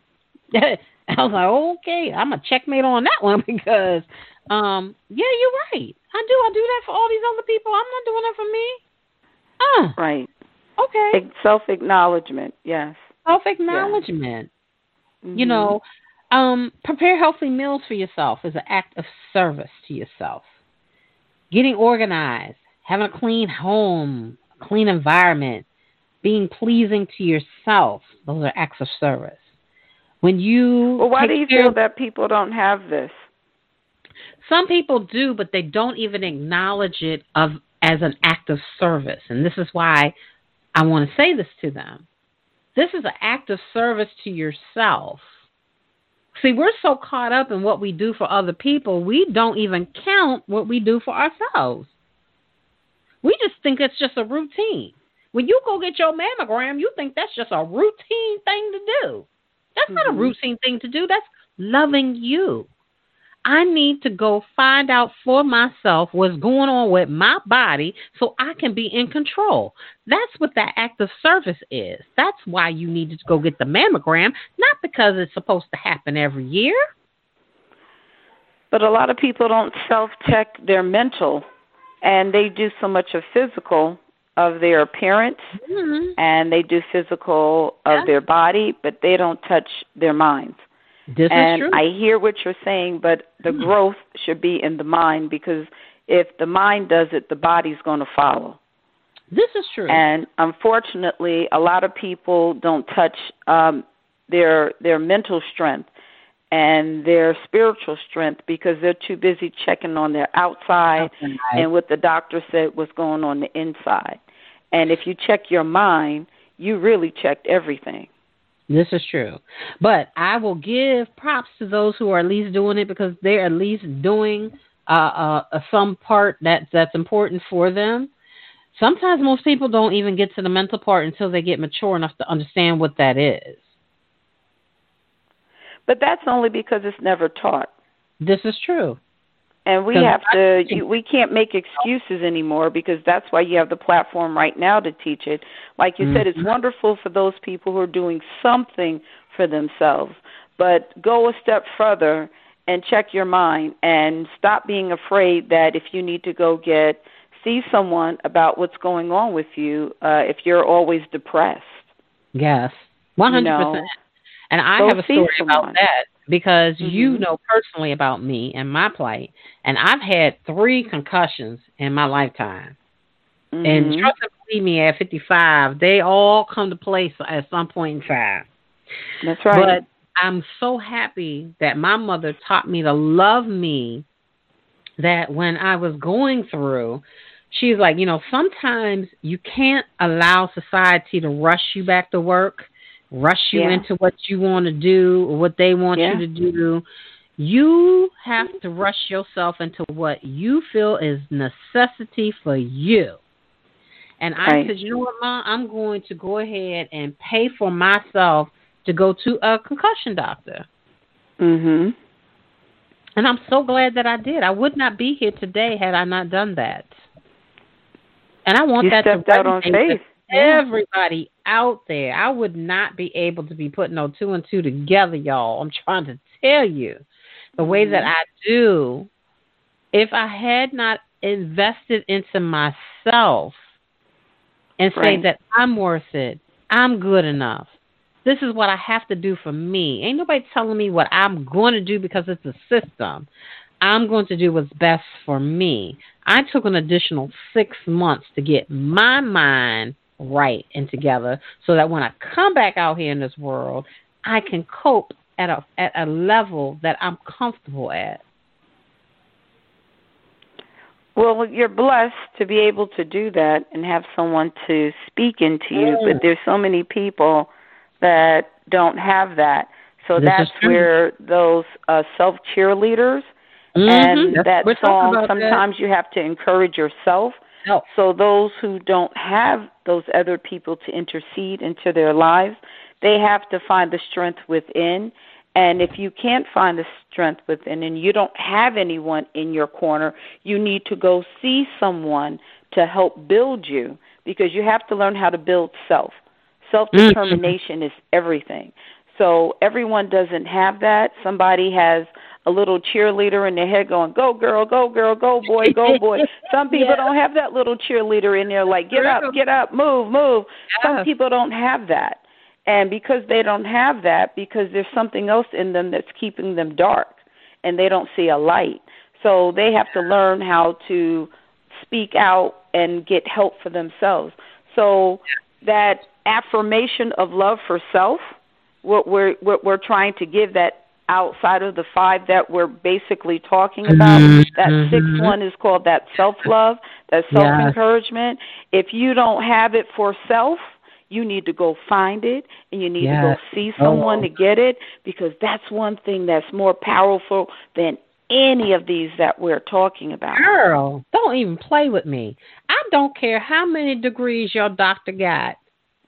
S2: I was like, "Okay, I'm a checkmate on that one because, um, yeah, you're right. I do. I do that for all these other people. I'm not doing it for me. Uh,
S3: Right.
S2: okay.
S3: Self acknowledgement. Yes.
S2: Self acknowledgement. You know, um, prepare healthy meals for yourself is an act of service to yourself. Getting organized, having a clean home, a clean environment, being pleasing to yourself, those are acts of service. When you
S3: Well, why do you feel
S2: of-
S3: that people don't have this?
S2: some people do, but they don't even acknowledge it of as an act of service. And this is why I want to say this to them. This is an act of service to yourself. See, we're so caught up in what we do for other people, we don't even count what we do for ourselves. We just think it's just a routine. When you go get your mammogram, you think that's just a routine thing to do. That's not a
S3: Mhm.
S2: routine thing to do. That's loving you. I need to go find out for myself what's going on with my body so I can be in control. That's what that act of service is. That's why you needed to go get the mammogram, not because it's supposed to happen every year.
S3: But a lot of people don't self check their mental and they do so much of physical of their appearance
S2: Mm-hmm.
S3: and they do physical of
S2: Yeah.
S3: their body, but they don't touch their minds.
S2: This
S3: and
S2: is true.
S3: I hear what you're saying, but the
S2: Hmm.
S3: growth should be in the mind because if the mind does it, the body's going to follow.
S2: this is true.
S3: And unfortunately, a lot of people don't touch um, their their mental strength and their spiritual strength because they're too busy checking on their outside
S2: Outside.
S3: and what the doctor said was going on the inside. And if you check your mind, you really checked everything.
S2: This is true. But I will give props to those who are at least doing it because they're at least doing uh, uh, some part that that's important for them. sometimes most people don't even get to the mental part until they get mature enough to understand what that is.
S3: But that's only because it's never taught.
S2: This is true.
S3: And we have to you, we can't make excuses anymore because that's why you have the platform right now to teach it. Like you mm-hmm. said it's wonderful for those people who are doing something for themselves. But go a step further and check your mind and stop being afraid that if you need to go get see someone about what's going on with you uh if you're always depressed.
S2: Yes. 100%. You know, and I have a story someone. about that because mm-hmm. you know personally about me and my plight, and I've had three concussions in my lifetime. Mm-hmm. And trust and believe me, at 55, they all come to place at some point in time.
S3: That's right.
S2: But I'm so happy that my mother taught me to love me. That when I was going through, she's like, you know, sometimes you can't allow society to rush you back to work rush you
S3: yeah.
S2: into what you want to do or what they want
S3: yeah.
S2: you to do. You have to rush yourself into what you feel is necessity for you. And I
S3: right.
S2: said, you know what, Mom? I'm going to go ahead and pay for myself to go to a concussion doctor.
S3: Mhm.
S2: And I'm so glad that I did. I would not be here today had I not done that. And I want
S3: you
S2: that
S3: stepped
S2: to
S3: out on faith
S2: everybody out there. I would not be able to be putting no two and two together, y'all. I'm trying to tell you the way that
S3: Mm-hmm.
S2: I do. If I had not invested into myself and say that I'm worth it, I'm good enough. This is what I have to do for me. Ain't nobody telling me what I'm going to do because it's a system. I'm going to do what's best for me. I took an additional six months to get my mind right and together so that when I come back out here in this world, I can cope at a at a level that I'm comfortable at.
S3: Well, you're blessed to be able to do that and have someone to speak into you,
S2: Mm.
S3: but there's so many people that don't have that. So
S2: This
S3: that's where those uh self cheerleaders
S2: Mhm.
S3: and
S2: That's-
S3: that song
S2: about that.
S3: sometimes you have to encourage yourself.
S2: Oh.
S3: So those who don't have those other people to intercede into their lives, they have to find the strength within. And if you can't find the strength within and you don't have anyone in your corner, you need to go see someone to help build you because you have to learn how to build self. Self determination mm-hmm. is everything. So everyone doesn't have that. Somebody has a little cheerleader in their head going, "Go girl, go girl, go boy, go boy." Some people
S2: Yeah.
S3: don't have that little cheerleader in there like, "Get up, get up, move, move." Some people don't have that. And because they don't have that, because there's something else in them that's keeping them dark and they don't see a light. So they have to learn how to speak out and get help for themselves. So that affirmation of love for self, what we're what we're trying to give that outside of the five that we're basically talking about. That
S2: Mhm.
S3: sixth one is called that self love, that self encouragement. If you don't have it for self, you need to go find it and you need to go see someone
S2: Oh.
S3: to get it because that's one thing that's more powerful than any of these that we're talking about.
S2: Girl, don't even play with me. I don't care how many degrees your doctor got.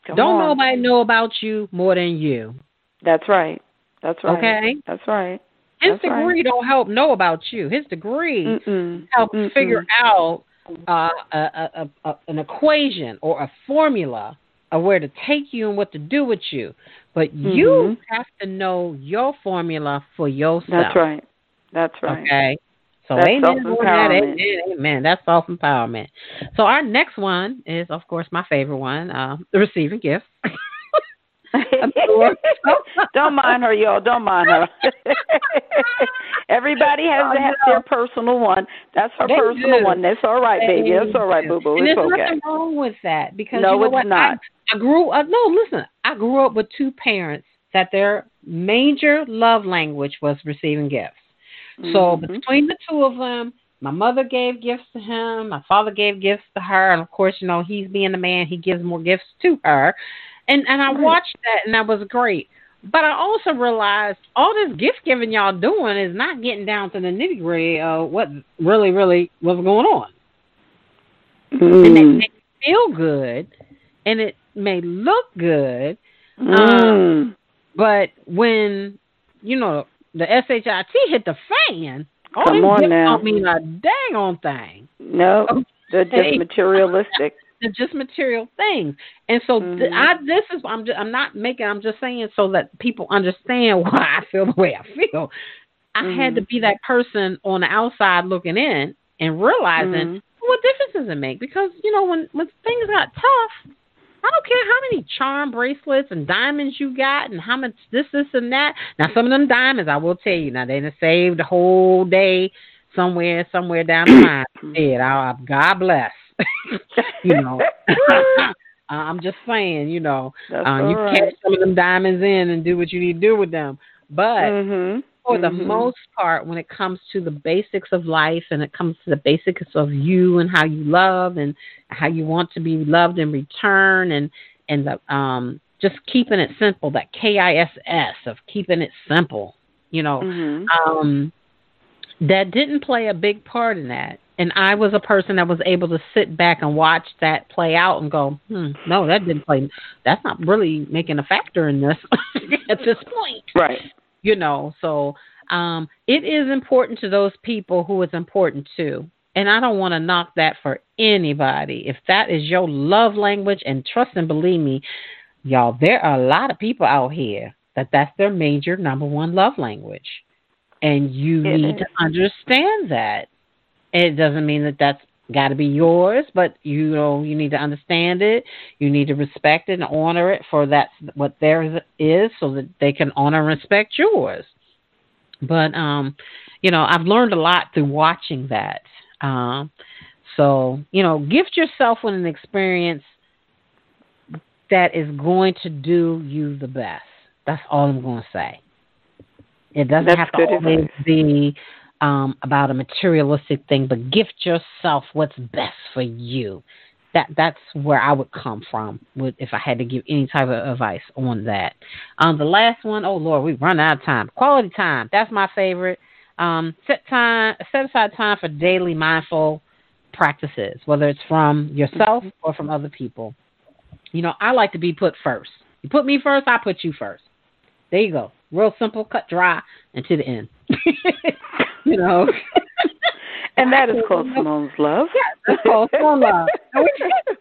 S3: Come
S2: don't
S3: on.
S2: nobody know about you more than you.
S3: That's right. That's right.
S2: Okay.
S3: That's right.
S2: His
S3: That's right.
S2: degree don't help know about you. His degree
S3: Mm-mm.
S2: help
S3: Mm-mm.
S2: figure out uh, a, a, a, an equation or a formula of where to take you and what to do with you. But you
S3: Mhm.
S2: have to know your formula for yourself.
S3: That's right. That's right.
S2: Okay. So
S3: That's
S2: amen, on that. amen, amen. That's self empowerment. So our next one is, of course, my favorite one, uh, the receiving gifts.
S3: Don't mind her, y'all. Don't mind her. Everybody has to have their personal one. That's her
S2: They
S3: personal
S2: do.
S3: one. That's all right, baby. That's all right, boo boo. It's
S2: there's
S3: okay.
S2: nothing wrong with that because
S3: No,
S2: you know
S3: it's
S2: what?
S3: not.
S2: I, I grew up. No, listen. I grew up with two parents that their major love language was receiving gifts. So
S3: Mhm.
S2: between the two of them, my mother gave gifts to him. My father gave gifts to her, and of course, you know, he's being the man. He gives more gifts to her, and and I watched that, and that was great. But I also realized all this gift giving y'all doing is not getting down to the nitty gritty of what really, really was going on. And they,
S3: Mm.
S2: they feel good, and it may look good,
S3: mm.
S2: um, but when you know the shit hit the fan, all
S3: Come
S2: these
S3: on
S2: gifts
S3: now.
S2: don't mean a dang on thing.
S3: No, they're just materialistic.
S2: They're just material things, and so th-
S3: Mhm.
S2: I. This is I'm. Just, I'm not making. I'm just saying so that people understand why I feel the way I feel. I had to
S3: Mhm.
S2: be that person on the outside looking in and realizing
S3: Mhm.
S2: what difference does it make? Because you know when when things got tough, I don't care how many charm bracelets and diamonds you got and how much this, this, and that. Now some of them diamonds, I will tell you, now they done saved the whole day somewhere, somewhere down the line. Did I, God bless. you know, I'm just saying, you know, um, you
S3: all
S2: catch
S3: right.
S2: some of them diamonds in and do what you need to do with them. But
S3: Mhm.
S2: for the
S3: Mhm.
S2: most part, when it comes to the basics of life and it comes to the basics of you and how you love and how you want to be loved in return and and the um just keeping it simple, that K I S S of keeping it simple, you know,
S3: Mhm.
S2: um that didn't play a big part in that. And I was a person that was able to sit back and watch that play out and go, hmm, no, that didn't play. That's not really making a factor in this at this point
S3: Right.
S2: you know so um it is important to those people who it's important to and i don't want to knock that for anybody if that is your love language and trust and believe me y'all there are a lot of people out here that that's their major number one love language and you
S3: It
S2: need
S3: is.
S2: to understand that it doesn't mean that that's got to be yours, but you know you need to understand it. You need to respect it and honor it for that's what theirs is, so that they can honor and respect yours. But um, you know, I've learned a lot through watching that. Um, so you know, gift yourself with an experience that is going to do you the best. That's all I'm going to say. It doesn't
S3: That's
S2: have to always
S3: advice.
S2: be um, about a materialistic thing, but gift yourself what's best for you. That that's where I would come from with if I had to give any type of advice on that. Um, the last one, oh Lord, we've run out of time. Quality time, that's my favorite. Um, set time, set aside time for daily mindful practices, whether it's from yourself or from other people. You know, I like to be put first. You put me first, I put you first. There you go. Real simple, cut dry, and to the end. you know.
S3: And that is called Symone's love.
S2: Yeah, that's called Symone love. We,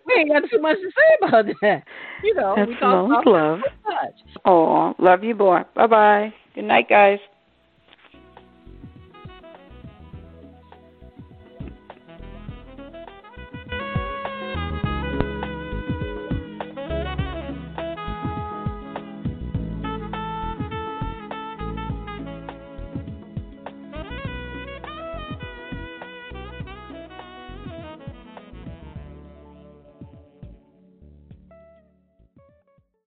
S2: we ain't got too much to say about that. You know,
S3: That's
S2: we talk
S3: Symone's
S2: about
S3: love.
S2: much.
S3: Oh, love you, boy. Bye bye. Good night, guys.